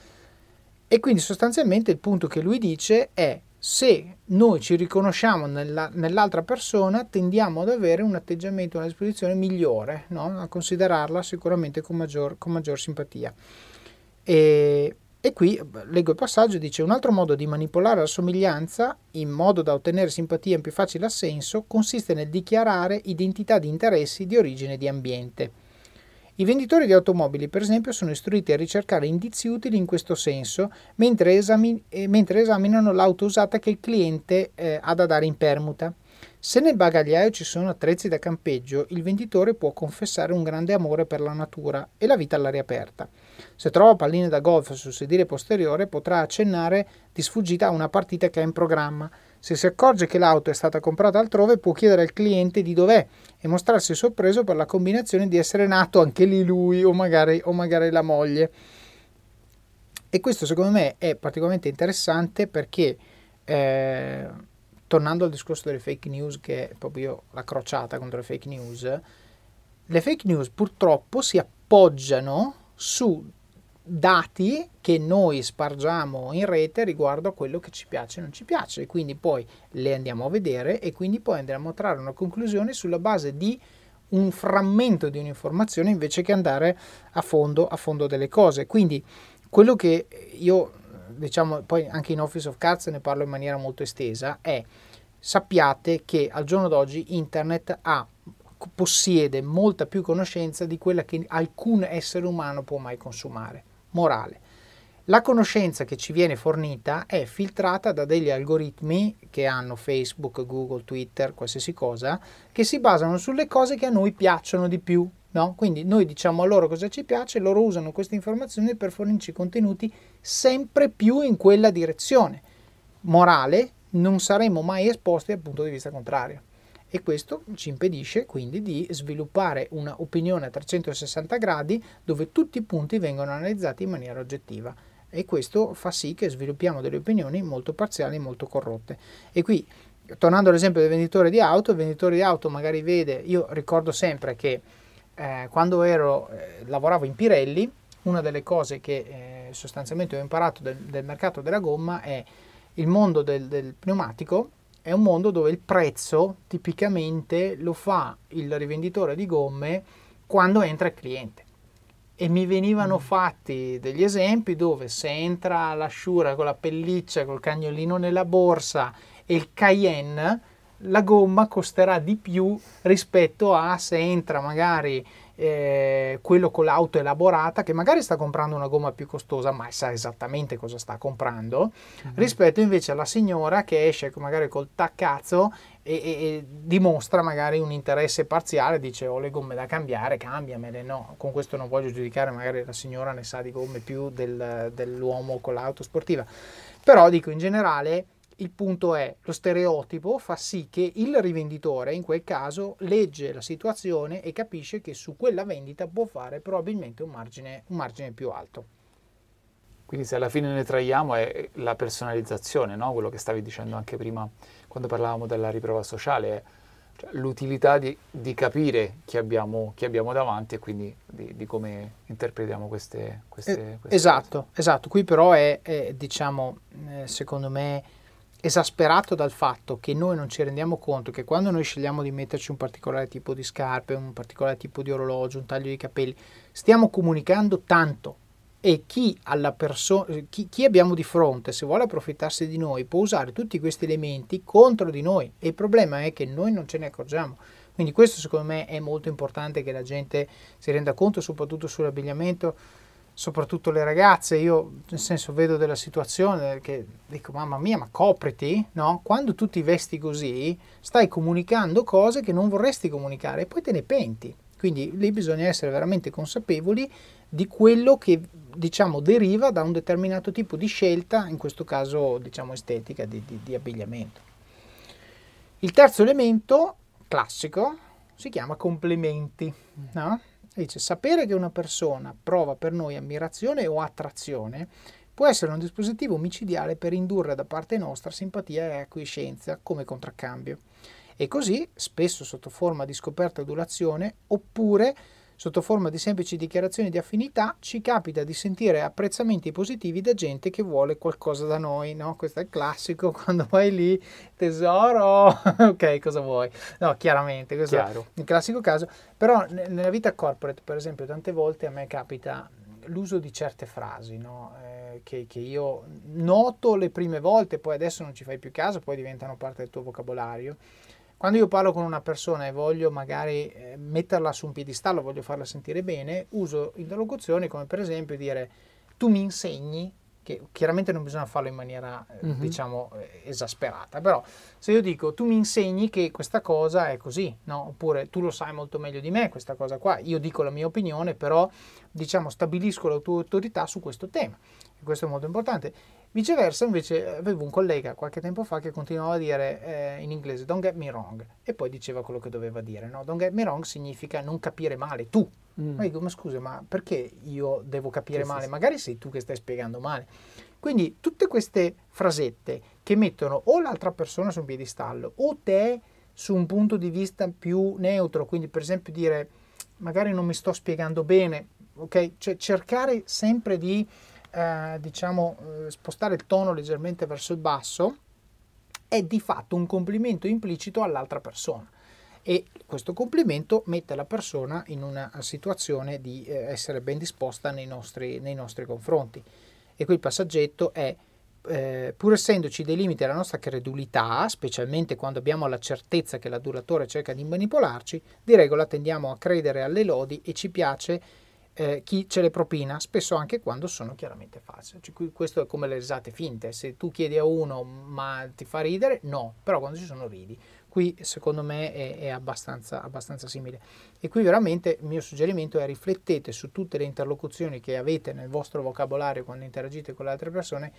A: E quindi sostanzialmente il punto che lui dice è se noi ci riconosciamo nella, nell'altra persona, tendiamo ad avere un atteggiamento, una disposizione migliore, no? a considerarla sicuramente con maggior, con maggior simpatia. E e qui leggo il passaggio, dice un altro modo di manipolare la somiglianza in modo da ottenere simpatia in più facile assenso consiste nel dichiarare identità di interessi di origine e di ambiente. I venditori di automobili, per esempio, sono istruiti a ricercare indizi utili in questo senso mentre, esami- eh, mentre esaminano l'auto usata che il cliente eh, ha da dare in permuta. Se nel bagagliaio ci sono attrezzi da campeggio, il venditore può confessare un grande amore per la natura e la vita all'aria aperta. Se trova palline da golf sul sedile posteriore, potrà accennare di sfuggita a una partita che ha in programma. Se si accorge che l'auto è stata comprata altrove, può chiedere al cliente di dov'è e mostrarsi sorpreso per la combinazione di essere nato anche lì lui o magari, o magari la moglie. E questo secondo me è particolarmente interessante perché eh, tornando al discorso delle fake news, che è proprio la crociata contro le fake news, le fake news purtroppo si appoggiano su dati che noi spargiamo in rete riguardo a quello che ci piace e non ci piace e quindi poi le andiamo a vedere e quindi poi andremo a trarre una conclusione sulla base di un frammento di un'informazione invece che andare a fondo, a fondo delle cose. Quindi quello che io diciamo poi anche in Office of Cards ne parlo in maniera molto estesa, è sappiate che al giorno d'oggi internet ha, possiede molta più conoscenza di quella che alcun essere umano può mai consumare. Morale. La conoscenza che ci viene fornita è filtrata da degli algoritmi che hanno Facebook, Google, Twitter, qualsiasi cosa, che si basano sulle cose che a noi piacciono di più. No? Quindi noi diciamo a loro cosa ci piace, loro usano queste informazioni per fornirci contenuti sempre più in quella direzione. Morale, non saremo mai esposti dal punto di vista contrario. E questo ci impedisce quindi di sviluppare un'opinione a 360 gradi dove tutti i punti vengono analizzati in maniera oggettiva. E questo fa sì che sviluppiamo delle opinioni molto parziali, molto corrotte. E qui, tornando all'esempio del venditore di auto, il venditore di auto magari vede, io ricordo sempre che eh, quando ero, eh, lavoravo in Pirelli, una delle cose che eh, sostanzialmente ho imparato del, del, mercato della gomma è il mondo del, del, pneumatico, è un mondo dove il prezzo tipicamente lo fa il rivenditore di gomme quando entra il cliente. e mi venivano fatti degli esempi dove se entra l'asciura con la pelliccia, col cagnolino nella borsa e il Cayenne, la gomma costerà di più rispetto a se entra magari eh, quello con l'auto elaborata che magari sta comprando una gomma più costosa ma sa esattamente cosa sta comprando mm-hmm. rispetto invece alla signora che esce magari col taccazzo e, e, e, dimostra magari un interesse parziale dice ho le gomme da cambiare cambiamele no con questo non voglio giudicare magari la signora ne sa di gomme più del, dell'uomo con l'auto sportiva però dico in generale il punto è, lo stereotipo fa sì che il rivenditore in quel caso legge la situazione e capisce che su quella vendita può fare probabilmente un margine, un margine più alto.
B: Quindi se alla fine ne traiamo è la personalizzazione, no? quello che stavi dicendo anche prima quando parlavamo della riprova sociale, cioè l'utilità di, di capire chi abbiamo, chi abbiamo, davanti e quindi di, di come interpretiamo queste, queste,
A: eh, queste esatto, cose. Esatto, qui però è, è diciamo, eh, secondo me esasperato dal fatto che noi non ci rendiamo conto che quando noi scegliamo di metterci un particolare tipo di scarpe, un particolare tipo di orologio, un taglio di capelli, stiamo comunicando tanto e chi, perso- chi, chi abbiamo di fronte, se vuole approfittarsi di noi, può usare tutti questi elementi contro di noi e il problema è che noi non ce ne accorgiamo. Quindi questo secondo me è molto importante che la gente si renda conto, soprattutto sull'abbigliamento soprattutto le ragazze, io nel senso vedo della situazione che dico mamma mia ma copriti, no? Quando tu ti vesti così stai comunicando cose che non vorresti comunicare e poi te ne penti. Quindi lì bisogna essere veramente consapevoli di quello che diciamo deriva da un determinato tipo di scelta, in questo caso diciamo estetica di, di, di abbigliamento. Il terzo elemento classico si chiama complementi, no? Dice, sapere che una persona prova per noi ammirazione o attrazione può essere un dispositivo micidiale per indurre da parte nostra simpatia e acquiescenza come contraccambio. E così, spesso sotto forma di scoperta adulazione, oppure Sotto forma di semplici dichiarazioni di affinità ci capita di sentire apprezzamenti positivi da gente che vuole qualcosa da noi, no? Questo è il classico quando vai lì, tesoro, ok, cosa vuoi? No, chiaramente, questo Chiaro. è il classico caso. Però nella vita corporate, per esempio, tante volte a me capita l'uso di certe frasi, no? eh, che, che, io noto le prime volte, poi adesso non ci fai più caso, poi diventano parte del tuo vocabolario quando io parlo con una persona e voglio magari eh, metterla su un piedistallo, voglio farla sentire bene, uso interlocuzioni come per esempio dire tu mi insegni, che chiaramente non bisogna farlo in maniera mm-hmm. diciamo eh, esasperata, però se io dico tu mi insegni che questa cosa è così, no? oppure tu lo sai molto meglio di me questa cosa qua, io dico la mia opinione, però diciamo stabilisco la tua autorità su questo tema, e questo è molto importante Viceversa, invece, avevo un collega qualche tempo fa che continuava a dire eh, in inglese don't get me wrong e poi diceva quello che doveva dire. No? Don't get me wrong significa non capire male tu. Mm. Ma dico, ma scusa, ma perché io devo capire sì, male? Sì, Magari sei tu che stai spiegando male. Quindi tutte queste frasette che mettono o l'altra persona su un piedistallo o te su un punto di vista più neutro, quindi per esempio dire magari non mi sto spiegando bene, ok? Cioè cercare sempre di eh, diciamo, eh, spostare il tono leggermente verso il basso è di fatto un complimento implicito all'altra persona e questo complimento mette la persona in una situazione di eh, essere ben disposta nei nostri, nei nostri, confronti. E qui il passaggetto è, eh, pur essendoci dei limiti alla nostra credulità, specialmente quando abbiamo la certezza che l'adulatore cerca di manipolarci, di regola tendiamo a credere alle lodi e ci piace eh, chi ce le propina, spesso anche quando sono chiaramente false. Cioè, questo è come le risate finte, se tu chiedi a uno ma ti fa ridere, no, però quando ci sono ridi. Qui secondo me è, è abbastanza, abbastanza simile. E qui veramente il mio suggerimento è riflettete su tutte le interlocuzioni che avete nel vostro vocabolario quando interagite con le altre persone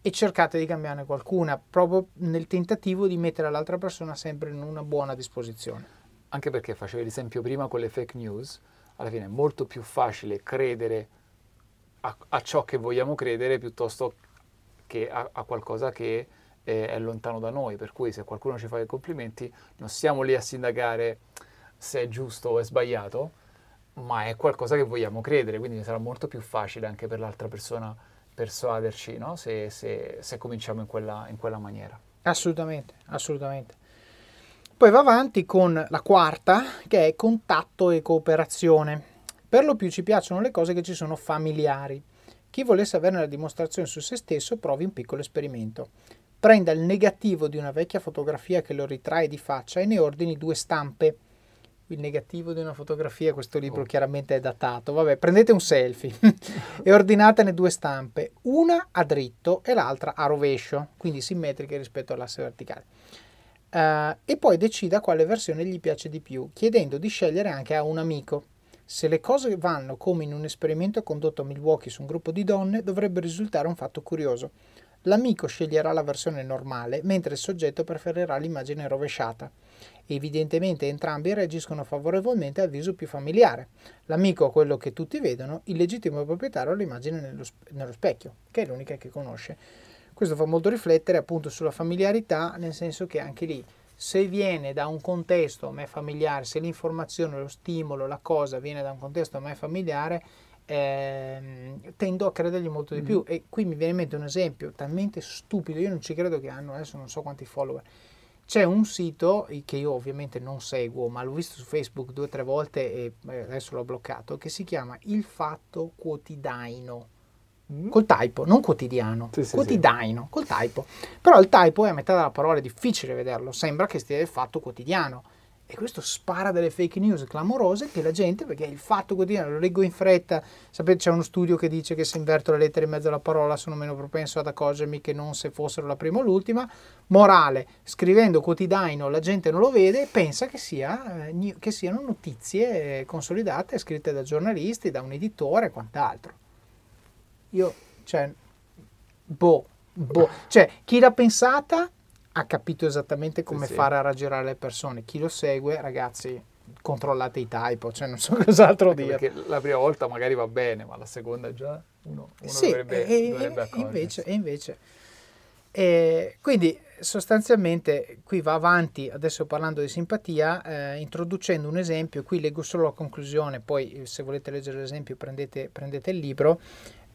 A: e cercate di cambiarne qualcuna, proprio nel tentativo di mettere l'altra persona sempre in una buona disposizione.
B: Anche perché facevi l'esempio prima con le fake news, alla fine è molto più facile credere a, a ciò che vogliamo credere piuttosto che a, a qualcosa che è, è, lontano da noi. Per cui se qualcuno ci fa dei complimenti non siamo lì a sindacare se è giusto o è sbagliato, ma è qualcosa che vogliamo credere, quindi sarà molto più facile anche per l'altra persona persuaderci no? se, se, se, cominciamo in quella, in quella maniera.
A: Assolutamente, assolutamente. Poi va avanti con la quarta, che è contatto e cooperazione. Per lo più ci piacciono le cose che ci sono familiari. Chi volesse avere la dimostrazione su se stesso provi un piccolo esperimento. Prenda il negativo di una vecchia fotografia che lo ritrae di faccia e ne ordini due stampe il negativo di una fotografia, questo libro oh. chiaramente è datato, vabbè, prendete un selfie e ordinatene due stampe, una a dritto e l'altra a rovescio, quindi simmetriche rispetto all'asse verticale. Uh, e poi decida quale versione gli piace di più, chiedendo di scegliere anche a un amico. Se le cose vanno come in un esperimento condotto a Milwaukee su un gruppo di donne, dovrebbe risultare un fatto curioso. L'amico sceglierà la versione normale, mentre il soggetto preferirà l'immagine rovesciata. Evidentemente entrambi reagiscono favorevolmente al viso più familiare. L'amico quello che tutti vedono, il legittimo proprietario l'immagine nello, nello specchio, che è l'unica che conosce. Questo fa molto riflettere appunto sulla familiarità, nel senso che anche lì se viene da un contesto a me familiare, se l'informazione, lo stimolo, la cosa viene da un contesto a me familiare, eh, tendo a credergli molto di mm. più. E qui mi viene in mente un esempio talmente stupido, io non ci credo che hanno adesso non so quanti follower. C'è un sito che io ovviamente non seguo, ma l'ho visto su Facebook due o tre volte e adesso l'ho bloccato, che si chiama Il Fatto Quotidiano. Mm. Col typo, non quotidiano, sì, quotidiano, sì. col typo. Però il typo è a metà della parola, è difficile vederlo, sembra che stia il fatto quotidiano e questo spara delle fake news clamorose che la gente, perché il fatto quotidiano, lo leggo in fretta, sapete c'è uno studio che dice che se inverto le lettere in mezzo alla parola sono meno propenso ad accorgermi che non se fossero la prima o l'ultima. Morale, scrivendo quotidiano la gente non lo vede e pensa che, sia, eh, che siano notizie consolidate, scritte da giornalisti, da un editore e quant'altro. Io, cioè, boh, boh, cioè, chi l'ha pensata ha capito esattamente come sì, fare sì. a raggirare le persone. Chi lo segue, ragazzi, controllate i typo, cioè non so cos'altro
B: Anche
A: dire.
B: Perché la prima volta magari va bene, ma la seconda già uno, uno
A: sì,
B: dovrebbe,
A: e, dovrebbe e invece, e invece. E quindi sostanzialmente qui va avanti, adesso parlando di simpatia, eh, introducendo un esempio, qui leggo solo la conclusione, poi se volete leggere l'esempio prendete, prendete il libro.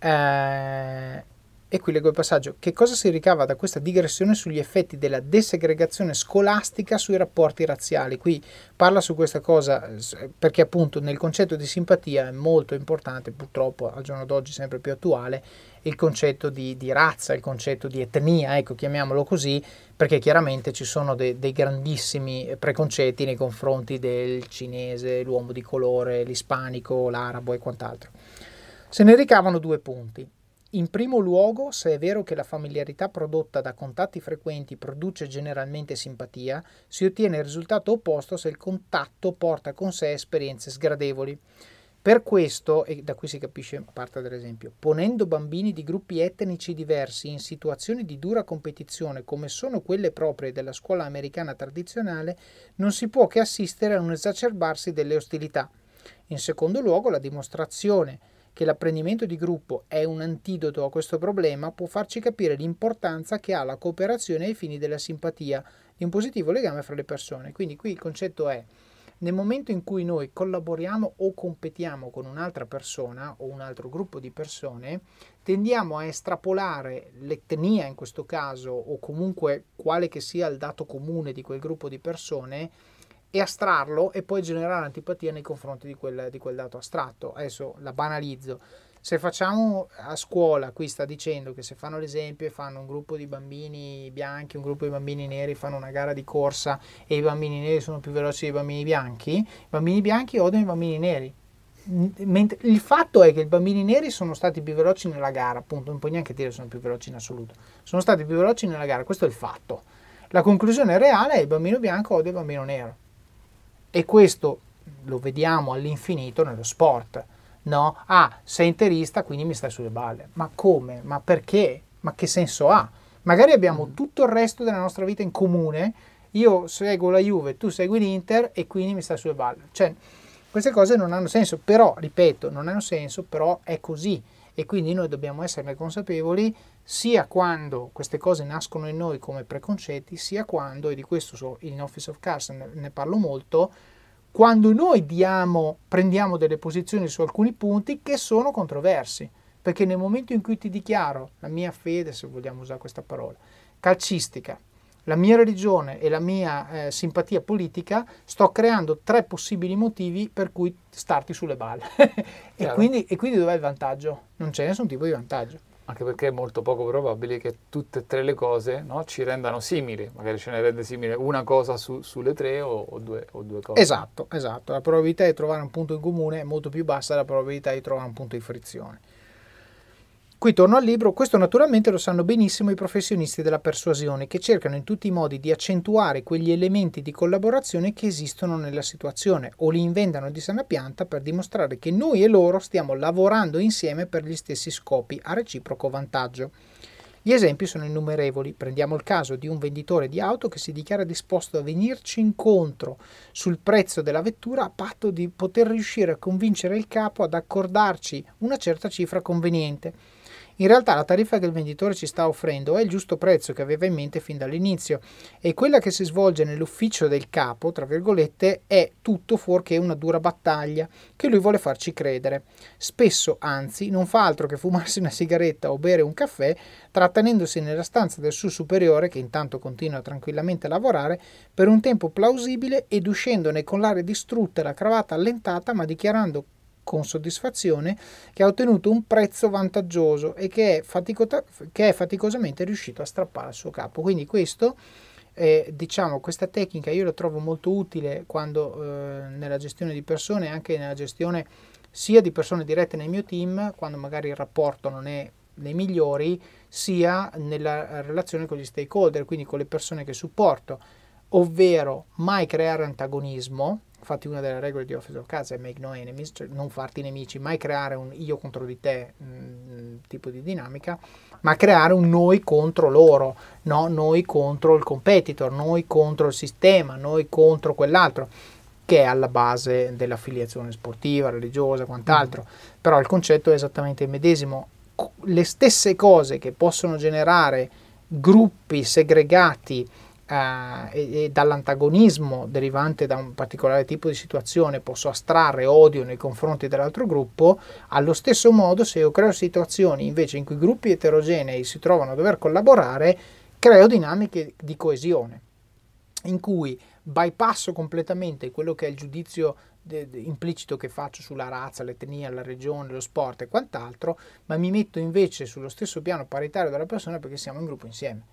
A: Eh, e qui leggo il passaggio. Che cosa si ricava da questa digressione sugli effetti della desegregazione scolastica sui rapporti razziali? Qui parla su questa cosa perché appunto nel concetto di simpatia è molto importante, purtroppo al giorno d'oggi sempre più attuale, il concetto di, di razza, il concetto di etnia, ecco chiamiamolo così, perché chiaramente ci sono de, dei grandissimi preconcetti nei confronti del cinese, l'uomo di colore, l'ispanico, l'arabo e quant'altro. Se ne ricavano due punti. In primo luogo, se è vero che la familiarità prodotta da contatti frequenti produce generalmente simpatia, si ottiene il risultato opposto se il contatto porta con sé esperienze sgradevoli. Per questo, e da qui si capisce parte dell'esempio, ponendo bambini di gruppi etnici diversi in situazioni di dura competizione come sono quelle proprie della scuola americana tradizionale, non si può che assistere a un esacerbarsi delle ostilità. In secondo luogo, la dimostrazione che l'apprendimento di gruppo è un antidoto a questo problema può farci capire l'importanza che ha la cooperazione ai fini della simpatia, di un positivo legame fra le persone. Quindi qui il concetto è nel momento in cui noi collaboriamo o competiamo con un'altra persona o un altro gruppo di persone, tendiamo a estrapolare l'etnia in questo caso o comunque quale che sia il dato comune di quel gruppo di persone e astrarlo e poi generare antipatia nei confronti di quel, di quel dato astratto. Adesso la banalizzo. Se facciamo a scuola, qui sta dicendo che se fanno l'esempio e fanno un gruppo di bambini bianchi, un gruppo di bambini neri, fanno una gara di corsa e i bambini neri sono più veloci dei bambini bianchi, i bambini bianchi odiano i bambini neri. Mentre il fatto è che i bambini neri sono stati più veloci nella gara, appunto, non puoi neanche dire sono più veloci in assoluto, sono stati più veloci nella gara, questo è il fatto. La conclusione reale è che il bambino bianco odia il bambino nero e questo lo vediamo all'infinito nello sport. No? Ah, sei interista, quindi mi stai sulle balle. Ma come? Ma perché? Ma che senso ha? Magari abbiamo mm. tutto il resto della nostra vita in comune. Io seguo la Juve, tu segui l'Inter e quindi mi stai sulle balle. Cioè, queste cose non hanno senso, però, ripeto, non hanno senso, però è così. E quindi noi dobbiamo esserne consapevoli sia quando queste cose nascono in noi come preconcetti, sia quando, e di questo in Office of Cars ne, ne parlo molto, quando noi diamo, prendiamo delle posizioni su alcuni punti che sono controversi. Perché nel momento in cui ti dichiaro la mia fede, se vogliamo usare questa parola, calcistica, la mia religione e la mia eh, simpatia politica, sto creando tre possibili motivi per cui starti sulle balle. e, quindi, e quindi dov'è il vantaggio? Non c'è nessun tipo di vantaggio.
B: Anche perché è molto poco probabile che tutte e tre le cose no, ci rendano simili, magari ce ne rende simile una cosa su, sulle tre o, o, due, o, due, cose.
A: Esatto, esatto. La probabilità di trovare un punto in comune è molto più bassa della probabilità di trovare un punto di frizione. Qui torno al libro, questo naturalmente lo sanno benissimo i professionisti della persuasione che cercano in tutti i modi di accentuare quegli elementi di collaborazione che esistono nella situazione o li inventano di sana pianta per dimostrare che noi e loro stiamo lavorando insieme per gli stessi scopi a reciproco vantaggio. Gli esempi sono innumerevoli. Prendiamo il caso di un venditore di auto che si dichiara disposto a venirci incontro sul prezzo della vettura a patto di poter riuscire a convincere il capo ad accordarci una certa cifra conveniente. In realtà la tariffa che il venditore ci sta offrendo è il giusto prezzo che aveva in mente fin dall'inizio e quella che si svolge nell'ufficio del capo, tra virgolette, è tutto fuorché una dura battaglia che lui vuole farci credere. Spesso, anzi, non fa altro che fumarsi una sigaretta o bere un caffè, trattenendosi nella stanza del suo superiore, che intanto continua tranquillamente a lavorare, per un tempo plausibile ed uscendone con l'aria distrutta e la cravatta allentata, ma dichiarando con soddisfazione che ha ottenuto un prezzo vantaggioso e che è, fatico- che è faticosamente riuscito a strappare al suo capo. Quindi questo, eh, diciamo, questa tecnica io la trovo molto utile quando eh, nella gestione di persone, anche nella gestione sia di persone dirette nel mio team, quando magari il rapporto non è nei migliori, sia nella relazione con gli stakeholder, quindi con le persone che supporto, ovvero mai creare antagonismo, Infatti una delle regole di Office of Cards è make no enemies, cioè non farti nemici, mai creare un io contro di te mh, mm, tipo di dinamica, ma creare un noi contro loro, no? noi contro il competitor, noi contro il sistema, noi contro quell'altro che è alla base dell'affiliazione sportiva, religiosa, quant'altro. Mm. Però il concetto è esattamente il medesimo. Le stesse cose che possono generare gruppi segregati eh, e, dall'antagonismo derivante da un particolare tipo di situazione posso astrarre odio nei confronti dell'altro gruppo, allo stesso modo se io creo situazioni invece in cui gruppi eterogenei si trovano a dover collaborare, creo dinamiche di coesione, in cui bypasso completamente quello che è il giudizio implicito che faccio sulla razza, l'etnia, la regione, lo sport e quant'altro, ma mi metto invece sullo stesso piano paritario della persona perché siamo in gruppo insieme.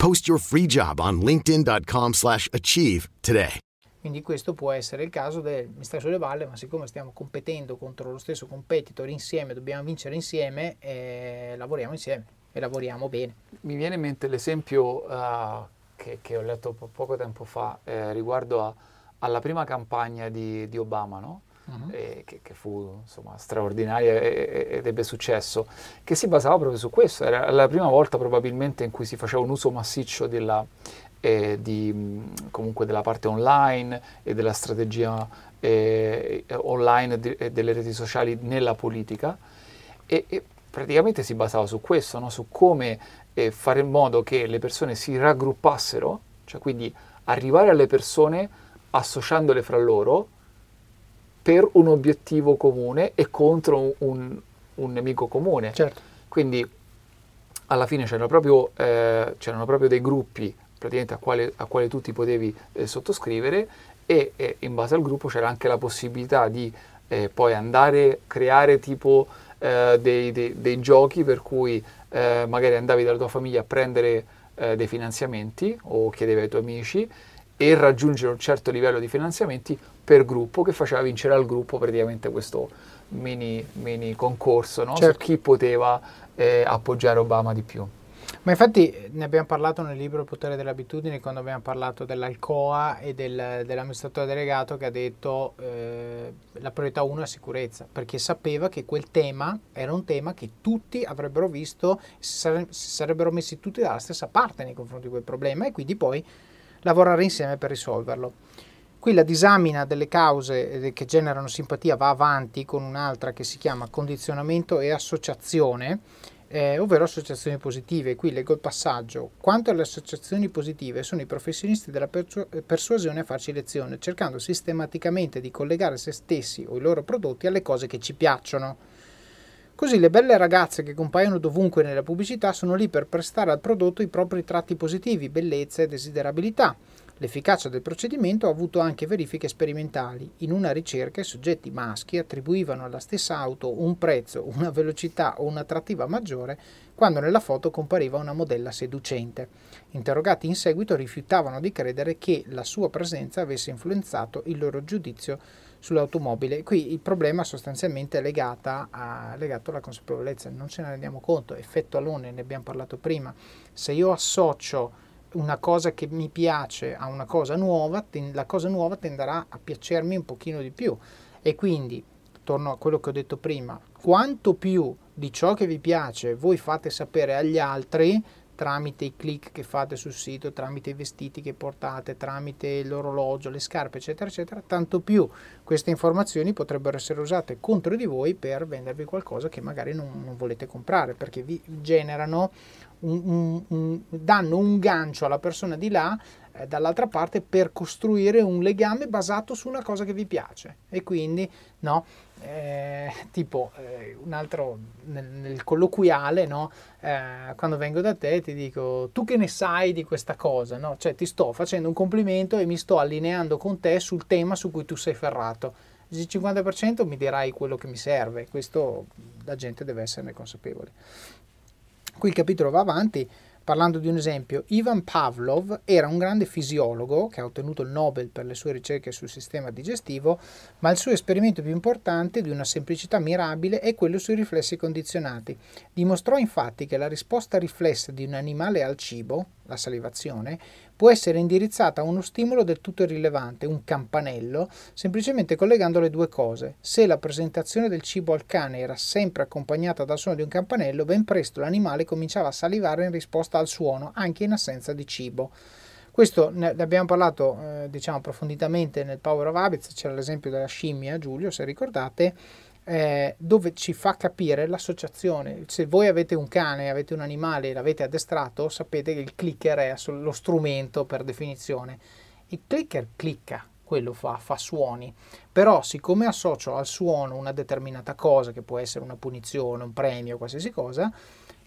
D: Post your free job on linkedin.com slash achieve today.
A: Quindi questo può essere il caso del mi sta sulle balle, ma siccome stiamo competendo contro lo stesso competitor insieme, dobbiamo vincere insieme, eh, lavoriamo insieme e lavoriamo bene.
B: Mi viene in mente l'esempio uh, che, che, ho letto po- poco tempo fa eh, riguardo a, alla prima campagna di, di Obama, no? Uh-huh. eh, che, che, fu insomma, straordinaria ed ebbe successo, che si basava proprio su questo. Era la prima volta probabilmente in cui si faceva un uso massiccio della, eh, di, comunque della parte online e della strategia eh, online e delle reti sociali nella politica e, e, praticamente si basava su questo, no? su come eh, fare in modo che le persone si raggruppassero, cioè quindi arrivare alle persone associandole fra loro per un obiettivo comune e contro un, un nemico comune.
A: Certo.
B: Quindi alla fine c'erano proprio, eh, c'erano proprio dei gruppi praticamente a quale, a quale tu ti potevi eh, sottoscrivere e, e, in base al gruppo c'era anche la possibilità di eh, poi andare a creare tipo eh, dei, dei, dei, giochi per cui eh, magari andavi dalla tua famiglia a prendere eh, dei finanziamenti o chiedevi ai tuoi amici e raggiungere un certo livello di finanziamenti per gruppo che faceva vincere al gruppo praticamente questo mini, mini concorso no? certo. su chi poteva eh, appoggiare Obama di più.
A: Ma infatti ne abbiamo parlato nel libro Il potere delle abitudini quando abbiamo parlato dell'Alcoa e del, dell'amministratore delegato che ha detto eh, la priorità 1 è sicurezza, perché sapeva che quel tema era un tema che tutti avrebbero visto, si, sare- si sarebbero messi tutti dalla stessa parte nei confronti di quel problema e quindi poi lavorare insieme per risolverlo. Qui la disamina delle cause eh, che generano simpatia va avanti con un'altra che si chiama condizionamento e associazione, eh, ovvero associazioni positive. Qui leggo il passaggio. Quanto alle associazioni positive, sono i professionisti della persu- persuasione a farci lezione, cercando sistematicamente di collegare se stessi o i loro prodotti alle cose che ci piacciono. Così le belle ragazze che compaiono dovunque nella pubblicità sono lì per prestare al prodotto i propri tratti positivi, bellezza e desiderabilità. L'efficacia del procedimento ha avuto anche verifiche sperimentali. In una ricerca i soggetti maschi attribuivano alla stessa auto un prezzo, una velocità o un'attrattiva maggiore quando nella foto compariva una modella seducente. Interrogati in seguito rifiutavano di credere che la sua presenza avesse influenzato il loro giudizio sull'automobile. Qui il problema sostanzialmente è a, legato alla consapevolezza, non ce ne rendiamo conto, effetto alone, ne abbiamo parlato prima. Se io associo una cosa che mi piace a una cosa nuova, la cosa nuova tenderà a piacermi un pochino di più. E quindi, torno a quello che ho detto prima, quanto più di ciò che vi piace voi fate sapere agli altri, tramite i click che fate sul sito, tramite i vestiti che portate, tramite l'orologio, le scarpe, eccetera, eccetera, tanto più queste informazioni potrebbero essere usate contro di voi per vendervi qualcosa che magari non, non volete comprare, perché vi generano un, un, un, danno un gancio alla persona di là eh, dall'altra parte per costruire un legame basato su una cosa che vi piace. E quindi no eh, tipo eh, un altro nel, nel colloquiale no eh, quando vengo da te ti dico tu che ne sai di questa cosa? No cioè ti sto facendo un complimento e mi sto allineando con te sul tema su cui tu sei ferrato. Il 50% mi dirai quello che mi serve. Questo la gente deve esserne consapevole. Qui il capitolo va avanti parlando di un esempio. Ivan Pavlov era un grande fisiologo che ha ottenuto il Nobel per le sue ricerche sul sistema digestivo, ma il suo esperimento più importante, di una semplicità mirabile, è quello sui riflessi condizionati. Dimostrò infatti che la risposta riflessa di un animale al cibo, la salivazione, può essere indirizzata a uno stimolo del tutto irrilevante, un campanello, semplicemente collegando le due cose. Se la presentazione del cibo al cane era sempre accompagnata dal suono di un campanello, ben presto l'animale cominciava a salivare in risposta al suono, anche in assenza di cibo. Questo ne abbiamo parlato eh, diciamo approfonditamente nel Power of Habits, c'era l'esempio della scimmia, Giulio, se ricordate, eh, dove ci fa capire l'associazione. Se voi avete un cane, avete un animale e l'avete addestrato, sapete che il clicker è lo strumento per definizione. Il clicker clicca, quello fa, fa suoni, però siccome associo al suono una determinata cosa, che può essere una punizione, un premio, qualsiasi cosa,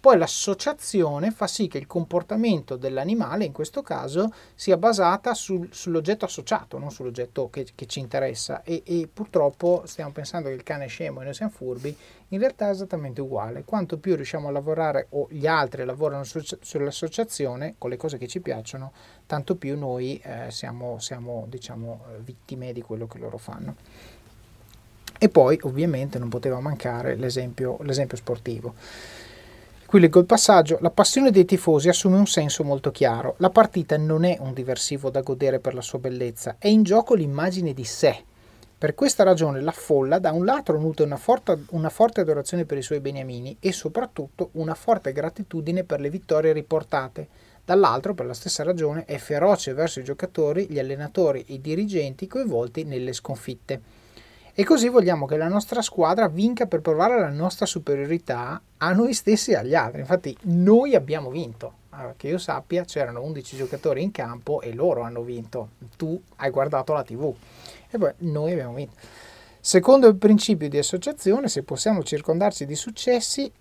A: poi l'associazione fa sì che il comportamento dell'animale, in questo caso, sia basata sul, sull'oggetto associato, non sull'oggetto che, che ci interessa. E, e, purtroppo stiamo pensando che il cane è scemo e noi siamo furbi, in realtà è esattamente uguale. Quanto più riusciamo a lavorare o gli altri lavorano su, sull'associazione con le cose che ci piacciono, tanto più noi eh, siamo, siamo diciamo, vittime di quello che loro fanno. E poi ovviamente non poteva mancare l'esempio, l'esempio sportivo. Qui leggo il passaggio. La passione dei tifosi assume un senso molto chiaro. La partita non è un diversivo da godere per la sua bellezza, è in gioco l'immagine di sé. Per questa ragione la folla da un lato nutre una forte, una forte adorazione per i suoi beniamini e soprattutto una forte gratitudine per le vittorie riportate. Dall'altro, per la stessa ragione, è feroce verso i giocatori, gli allenatori e i dirigenti coinvolti nelle sconfitte. E così vogliamo che la nostra squadra vinca per provare la nostra superiorità a noi stessi e agli altri. Infatti noi abbiamo vinto. Che io sappia c'erano 11 giocatori in campo e loro hanno vinto. Tu hai guardato la tv. E poi noi abbiamo vinto. Secondo il principio di associazione, se possiamo circondarci di successi,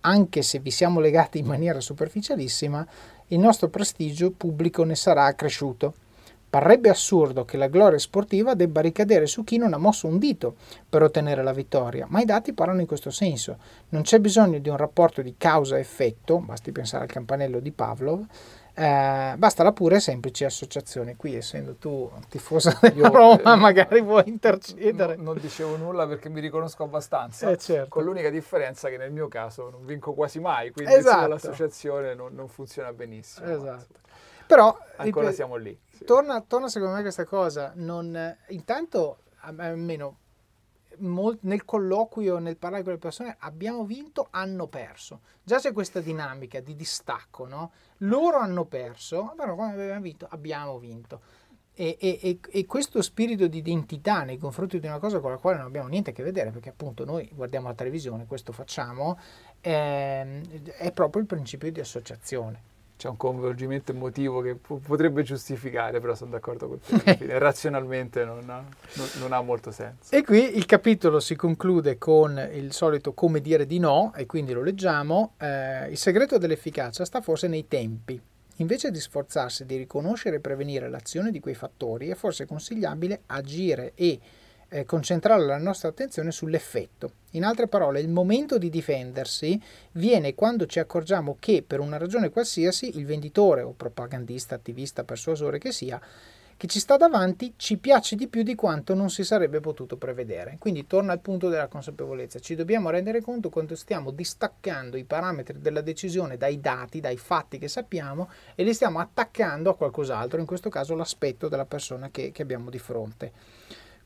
A: anche se vi siamo legati in maniera superficialissima, il nostro prestigio pubblico ne sarà accresciuto. Parrebbe assurdo che la gloria sportiva debba ricadere su chi non ha mosso un dito per ottenere la vittoria, ma i dati parlano in questo senso. Non c'è bisogno di un rapporto di causa-effetto, basti pensare al campanello di Pavlov, eh, basta la pura e semplice associazione. Qui, essendo tu tifosa della Roma, eh, magari vuoi intercedere.
B: No, non dicevo nulla perché mi riconosco abbastanza,
A: eh, certo.
B: con l'unica differenza che nel mio caso non vinco quasi mai, quindi esatto. l'associazione non, non, funziona benissimo.
A: Esatto. Però
B: ancora siamo lì.
A: Sì. Torna, torna, secondo me questa cosa. Non, intanto, almeno nel colloquio, nel parlare con le persone, abbiamo vinto, hanno perso. Già c'è questa dinamica di distacco, no? Loro hanno perso, però quando abbiamo vinto, abbiamo vinto. E, e, e, questo spirito di identità nei confronti di una cosa con la quale non abbiamo niente a che vedere, perché appunto noi guardiamo la televisione, questo facciamo, eh, è proprio il principio di associazione
B: c'è un coinvolgimento emotivo che p- potrebbe giustificare, però sono d'accordo con te, razionalmente non ha, non, non ha, molto senso.
A: E qui il capitolo si conclude con il solito come dire di no, e quindi lo leggiamo, eh, il segreto dell'efficacia sta forse nei tempi. Invece di sforzarsi di riconoscere e prevenire l'azione di quei fattori, è forse consigliabile agire e eh, concentrare la nostra attenzione sull'effetto. In altre parole, il momento di difendersi viene quando ci accorgiamo che per una ragione qualsiasi il venditore o propagandista, attivista, persuasore che sia, che ci sta davanti ci piace di più di quanto non si sarebbe potuto prevedere. Quindi torna al punto della consapevolezza. Ci dobbiamo rendere conto quando stiamo distaccando i parametri della decisione dai dati, dai fatti che sappiamo e li stiamo attaccando a qualcos'altro, in questo caso l'aspetto della persona che, che abbiamo di fronte.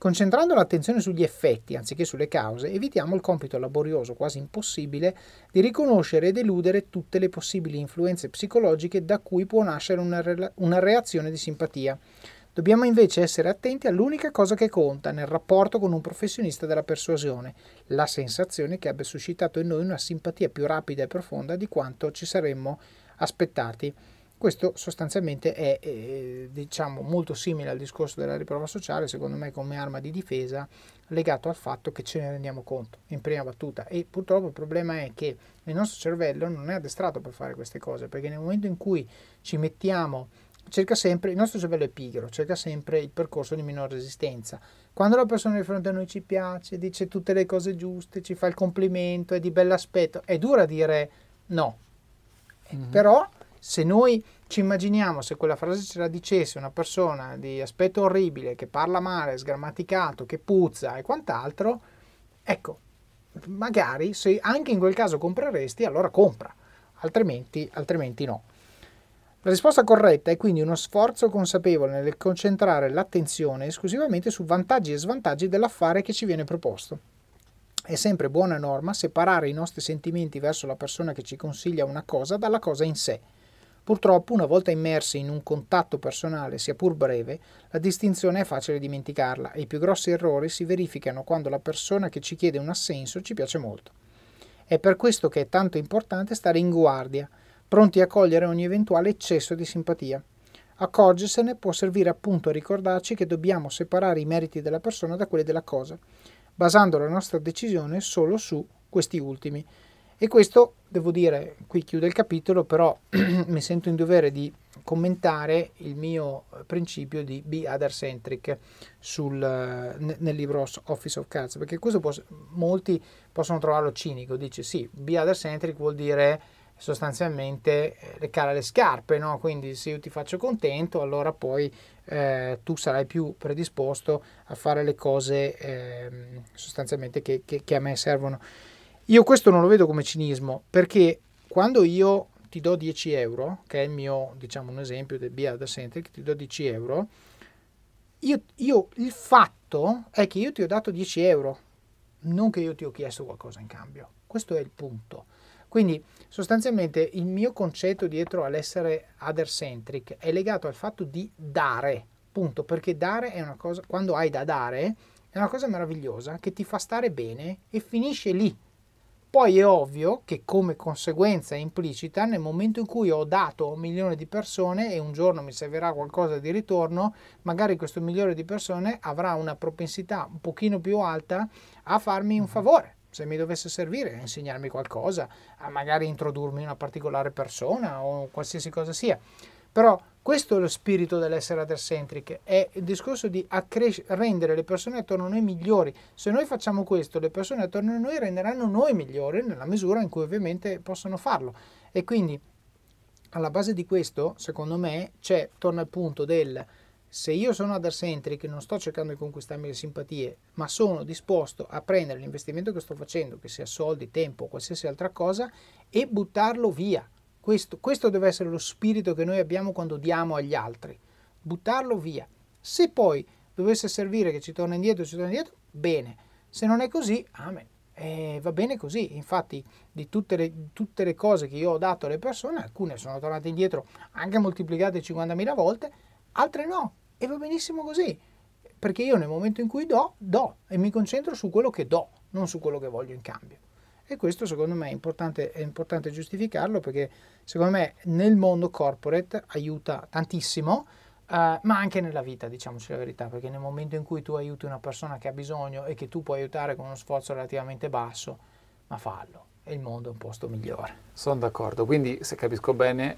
A: Concentrando l'attenzione sugli effetti anziché sulle cause, evitiamo il compito laborioso, quasi impossibile, di riconoscere ed eludere tutte le possibili influenze psicologiche da cui può nascere una, re- una reazione di simpatia. Dobbiamo invece essere attenti all'unica cosa che conta nel rapporto con un professionista della persuasione, la sensazione che abbia suscitato in noi una simpatia più rapida e profonda di quanto ci saremmo aspettati. Questo sostanzialmente è eh, diciamo, molto simile al discorso della riprova sociale, secondo me come arma di difesa, legato al fatto che ce ne rendiamo conto in prima battuta. E purtroppo il problema è che il nostro cervello non è addestrato per fare queste cose, perché nel momento in cui ci mettiamo, cerca sempre, il nostro cervello è pigro, cerca sempre il percorso di minor resistenza. Quando la persona di fronte a noi ci piace, dice tutte le cose giuste, ci fa il complimento, è di bell'aspetto, è dura dire no. Mm-hmm. Però se noi ci immaginiamo se quella frase ce la dicesse una persona di aspetto orribile, che parla male, sgrammaticato, che puzza e quant'altro, ecco, magari se anche in quel caso compreresti, allora compra, altrimenti, altrimenti no. La risposta corretta è quindi uno sforzo consapevole nel concentrare l'attenzione esclusivamente su vantaggi e svantaggi dell'affare che ci viene proposto. È sempre buona norma separare i nostri sentimenti verso la persona che ci consiglia una cosa dalla cosa in sé Purtroppo, una volta immersi in un contatto personale, sia pur breve, la distinzione è facile dimenticarla e i più grossi errori si verificano quando la persona che ci chiede un assenso ci piace molto. È per questo che è tanto importante stare in guardia, pronti a cogliere ogni eventuale eccesso di simpatia. Accorgersene può servire appunto a ricordarci che dobbiamo separare i meriti della persona da quelli della cosa, basando la nostra decisione solo su questi ultimi. E questo, devo dire, qui chiude il capitolo, però mi sento in dovere di commentare il mio principio di be other centric sul, nel libro Office of Cards, perché questo può, molti possono trovarlo cinico, dice sì, be other centric vuol dire sostanzialmente eh, leccare le scarpe, no? quindi se io ti faccio contento allora poi eh, tu sarai più predisposto a fare le cose eh, sostanzialmente che, che, che a me servono. Io questo non lo vedo come cinismo, perché quando io ti do 10 euro, che è il mio, diciamo, un esempio del Be Other Centric, ti do 10 euro, io, io, il fatto è che io ti ho dato 10 euro, non che io ti ho chiesto qualcosa in cambio. Questo è il punto. Quindi sostanzialmente il mio concetto dietro all'essere other centric è legato al fatto di dare, punto, perché dare è una cosa, quando hai da dare, è una cosa meravigliosa che ti fa stare bene e finisce lì poi è ovvio che come conseguenza implicita, nel momento in cui ho dato un milione di persone e un giorno mi servirà qualcosa di ritorno, magari questo milione di persone avrà una propensità un pochino più alta a farmi un mm-hmm. favore. Se mi dovesse servire, a insegnarmi qualcosa, a magari introdurmi una particolare persona o qualsiasi cosa sia. Però questo è lo spirito dell'essere other-centric, è il discorso di accres- rendere le persone attorno a noi migliori. Se noi facciamo questo, le persone attorno a noi renderanno noi migliori nella misura in cui ovviamente possono farlo. E quindi alla base di questo, secondo me, c'è, torna al punto del se io sono other-centric, non sto cercando di conquistarmi le simpatie, ma sono disposto a prendere l'investimento che sto facendo, che sia soldi, tempo qualsiasi altra cosa, e buttarlo via questo, questo deve essere lo spirito che noi abbiamo quando diamo agli altri. Buttarlo via. Se poi dovesse servire che ci torna indietro, ci torna indietro, bene. Se non è così, amen. Eh, va bene così. Infatti, di tutte le, tutte le, cose che io ho dato alle persone, alcune sono tornate indietro anche moltiplicate 50.000 volte, altre no. E va benissimo così, perché io nel momento in cui do, do e mi concentro su quello che do, non su quello che voglio in cambio. E questo secondo me è importante, è importante giustificarlo perché secondo me nel mondo corporate aiuta tantissimo, uh, ma anche nella vita, diciamoci la verità, perché nel momento in cui tu aiuti una persona che ha bisogno e che tu puoi aiutare con uno sforzo relativamente basso, ma fallo, e il mondo è un posto migliore.
B: Sono d'accordo, quindi se capisco bene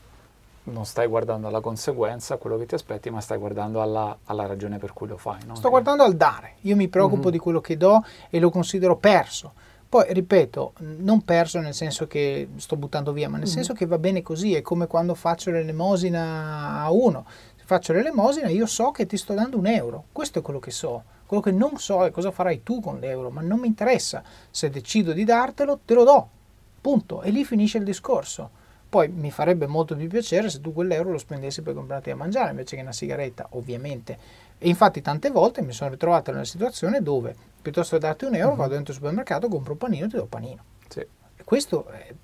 B: non stai guardando alla conseguenza, quello che ti aspetti, ma stai guardando alla, alla ragione per cui lo fai. No?
A: Sto guardando al dare, io mi preoccupo mm-hmm. di quello che do e lo considero perso poi, ripeto, non perso nel senso che sto buttando via, ma nel mm. senso che va bene così, è come quando faccio l'elemosina a uno. Se faccio l'elemosina io so che ti sto dando un euro, questo è quello che so. Quello che non so è cosa farai tu con l'euro, ma non mi interessa. Se decido di dartelo, te lo do. Punto. E lì finisce il discorso. Poi mi farebbe molto più piacere se tu quell'euro lo spendessi per comprarti a mangiare invece che una sigaretta, ovviamente. E infatti tante volte mi sono ritrovato in una situazione dove piuttosto che darti un euro, uh-huh. vado dentro il supermercato, compro un panino e ti do un panino. Sì. Questo, è,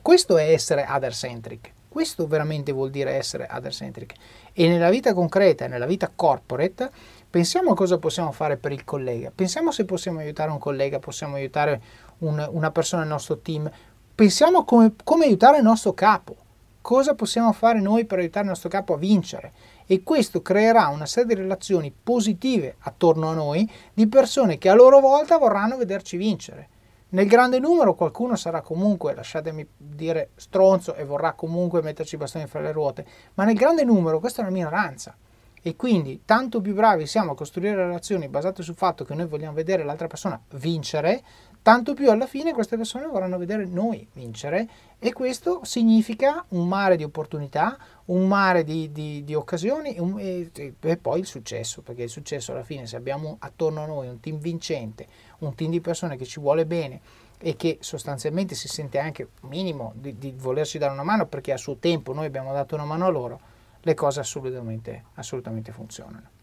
A: questo è essere other centric. Questo veramente vuol dire essere other centric. E nella vita concreta, nella vita corporate, pensiamo a cosa possiamo fare per il collega. Pensiamo se possiamo aiutare un collega, possiamo aiutare un, una persona nel nostro team. Pensiamo come, come aiutare il nostro capo. Cosa possiamo fare noi per aiutare il nostro capo a vincere? E questo creerà una serie di relazioni positive attorno a noi di persone che a loro volta vorranno vederci vincere. Nel grande numero qualcuno sarà comunque, lasciatemi dire, stronzo e vorrà comunque metterci i bastoni fra le ruote, ma nel grande numero questa è una minoranza. E quindi tanto più bravi siamo a costruire relazioni basate sul fatto che noi vogliamo vedere l'altra persona vincere, tanto più alla fine queste persone vorranno vedere noi vincere e questo significa un mare di opportunità, un mare di, di, di occasioni un, e, e, poi il successo, perché il successo alla fine se abbiamo attorno a noi un team vincente, un team di persone che ci vuole bene e che sostanzialmente si sente anche minimo di, di volerci dare una mano perché a suo tempo noi abbiamo dato una mano a loro, le cose assolutamente, assolutamente funzionano.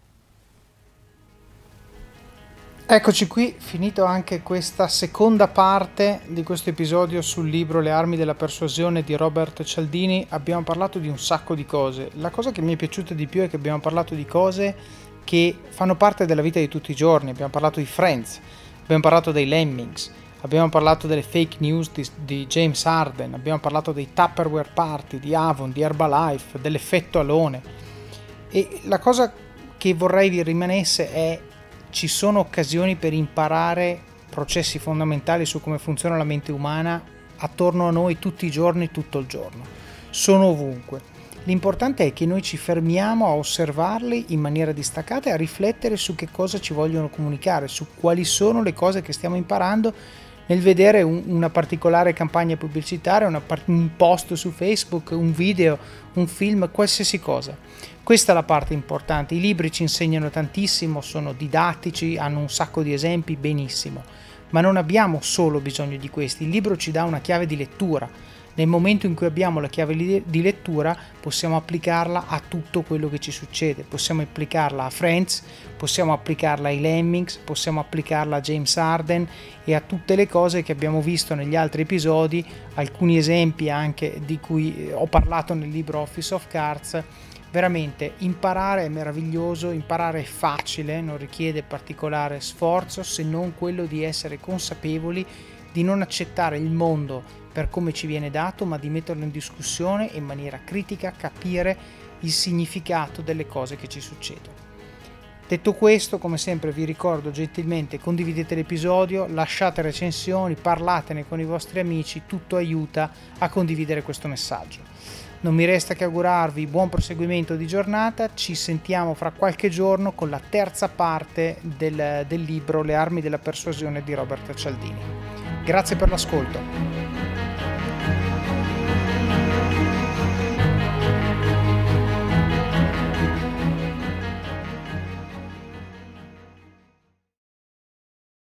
A: Eccoci qui, finito anche questa seconda parte di questo episodio sul libro Le armi della persuasione di Robert Cialdini. Abbiamo parlato di un sacco di cose. La cosa che mi è piaciuta di più è che abbiamo parlato di cose che fanno parte della vita di tutti i giorni. Abbiamo parlato di Friends, abbiamo parlato dei Lemmings, abbiamo parlato delle fake news di, di James Harden, abbiamo parlato dei Tupperware Party, di Avon, di Herbalife, dell'effetto alone. E la cosa che vorrei vi rimanesse è ci sono occasioni per imparare processi fondamentali su come funziona la mente umana attorno a noi tutti i giorni, tutto il giorno. Sono ovunque. L'importante è che noi ci fermiamo a osservarli in maniera distaccata e a riflettere su che cosa ci vogliono comunicare, su quali sono le cose che stiamo imparando nel vedere un, una particolare campagna pubblicitaria, una, un post su Facebook, un video, un film, qualsiasi cosa. Questa è la parte importante. I libri ci insegnano tantissimo, sono didattici, hanno un sacco di esempi, benissimo. Ma non abbiamo solo bisogno di questi. Il libro ci dà una chiave di lettura. Nel momento in cui abbiamo la chiave di lettura possiamo applicarla a tutto quello che ci succede. Possiamo applicarla a Friends, possiamo applicarla ai Lemmings, possiamo applicarla a James Arden e a tutte le cose che abbiamo visto negli altri episodi, alcuni esempi anche di cui ho parlato nel libro Office of Cards veramente imparare è meraviglioso, imparare è facile, non richiede particolare sforzo se non quello di essere consapevoli di non accettare il mondo per come ci viene dato, ma di metterlo in discussione e in maniera critica capire il significato delle cose che ci succedono. Detto questo, come sempre vi ricordo gentilmente condividete l'episodio, lasciate recensioni, parlatene con i vostri amici, tutto aiuta a condividere questo messaggio. Non mi resta che augurarvi buon proseguimento di giornata, ci sentiamo fra qualche giorno con la terza parte del, del libro Le armi della persuasione di Robert Cialdini. Grazie per l'ascolto.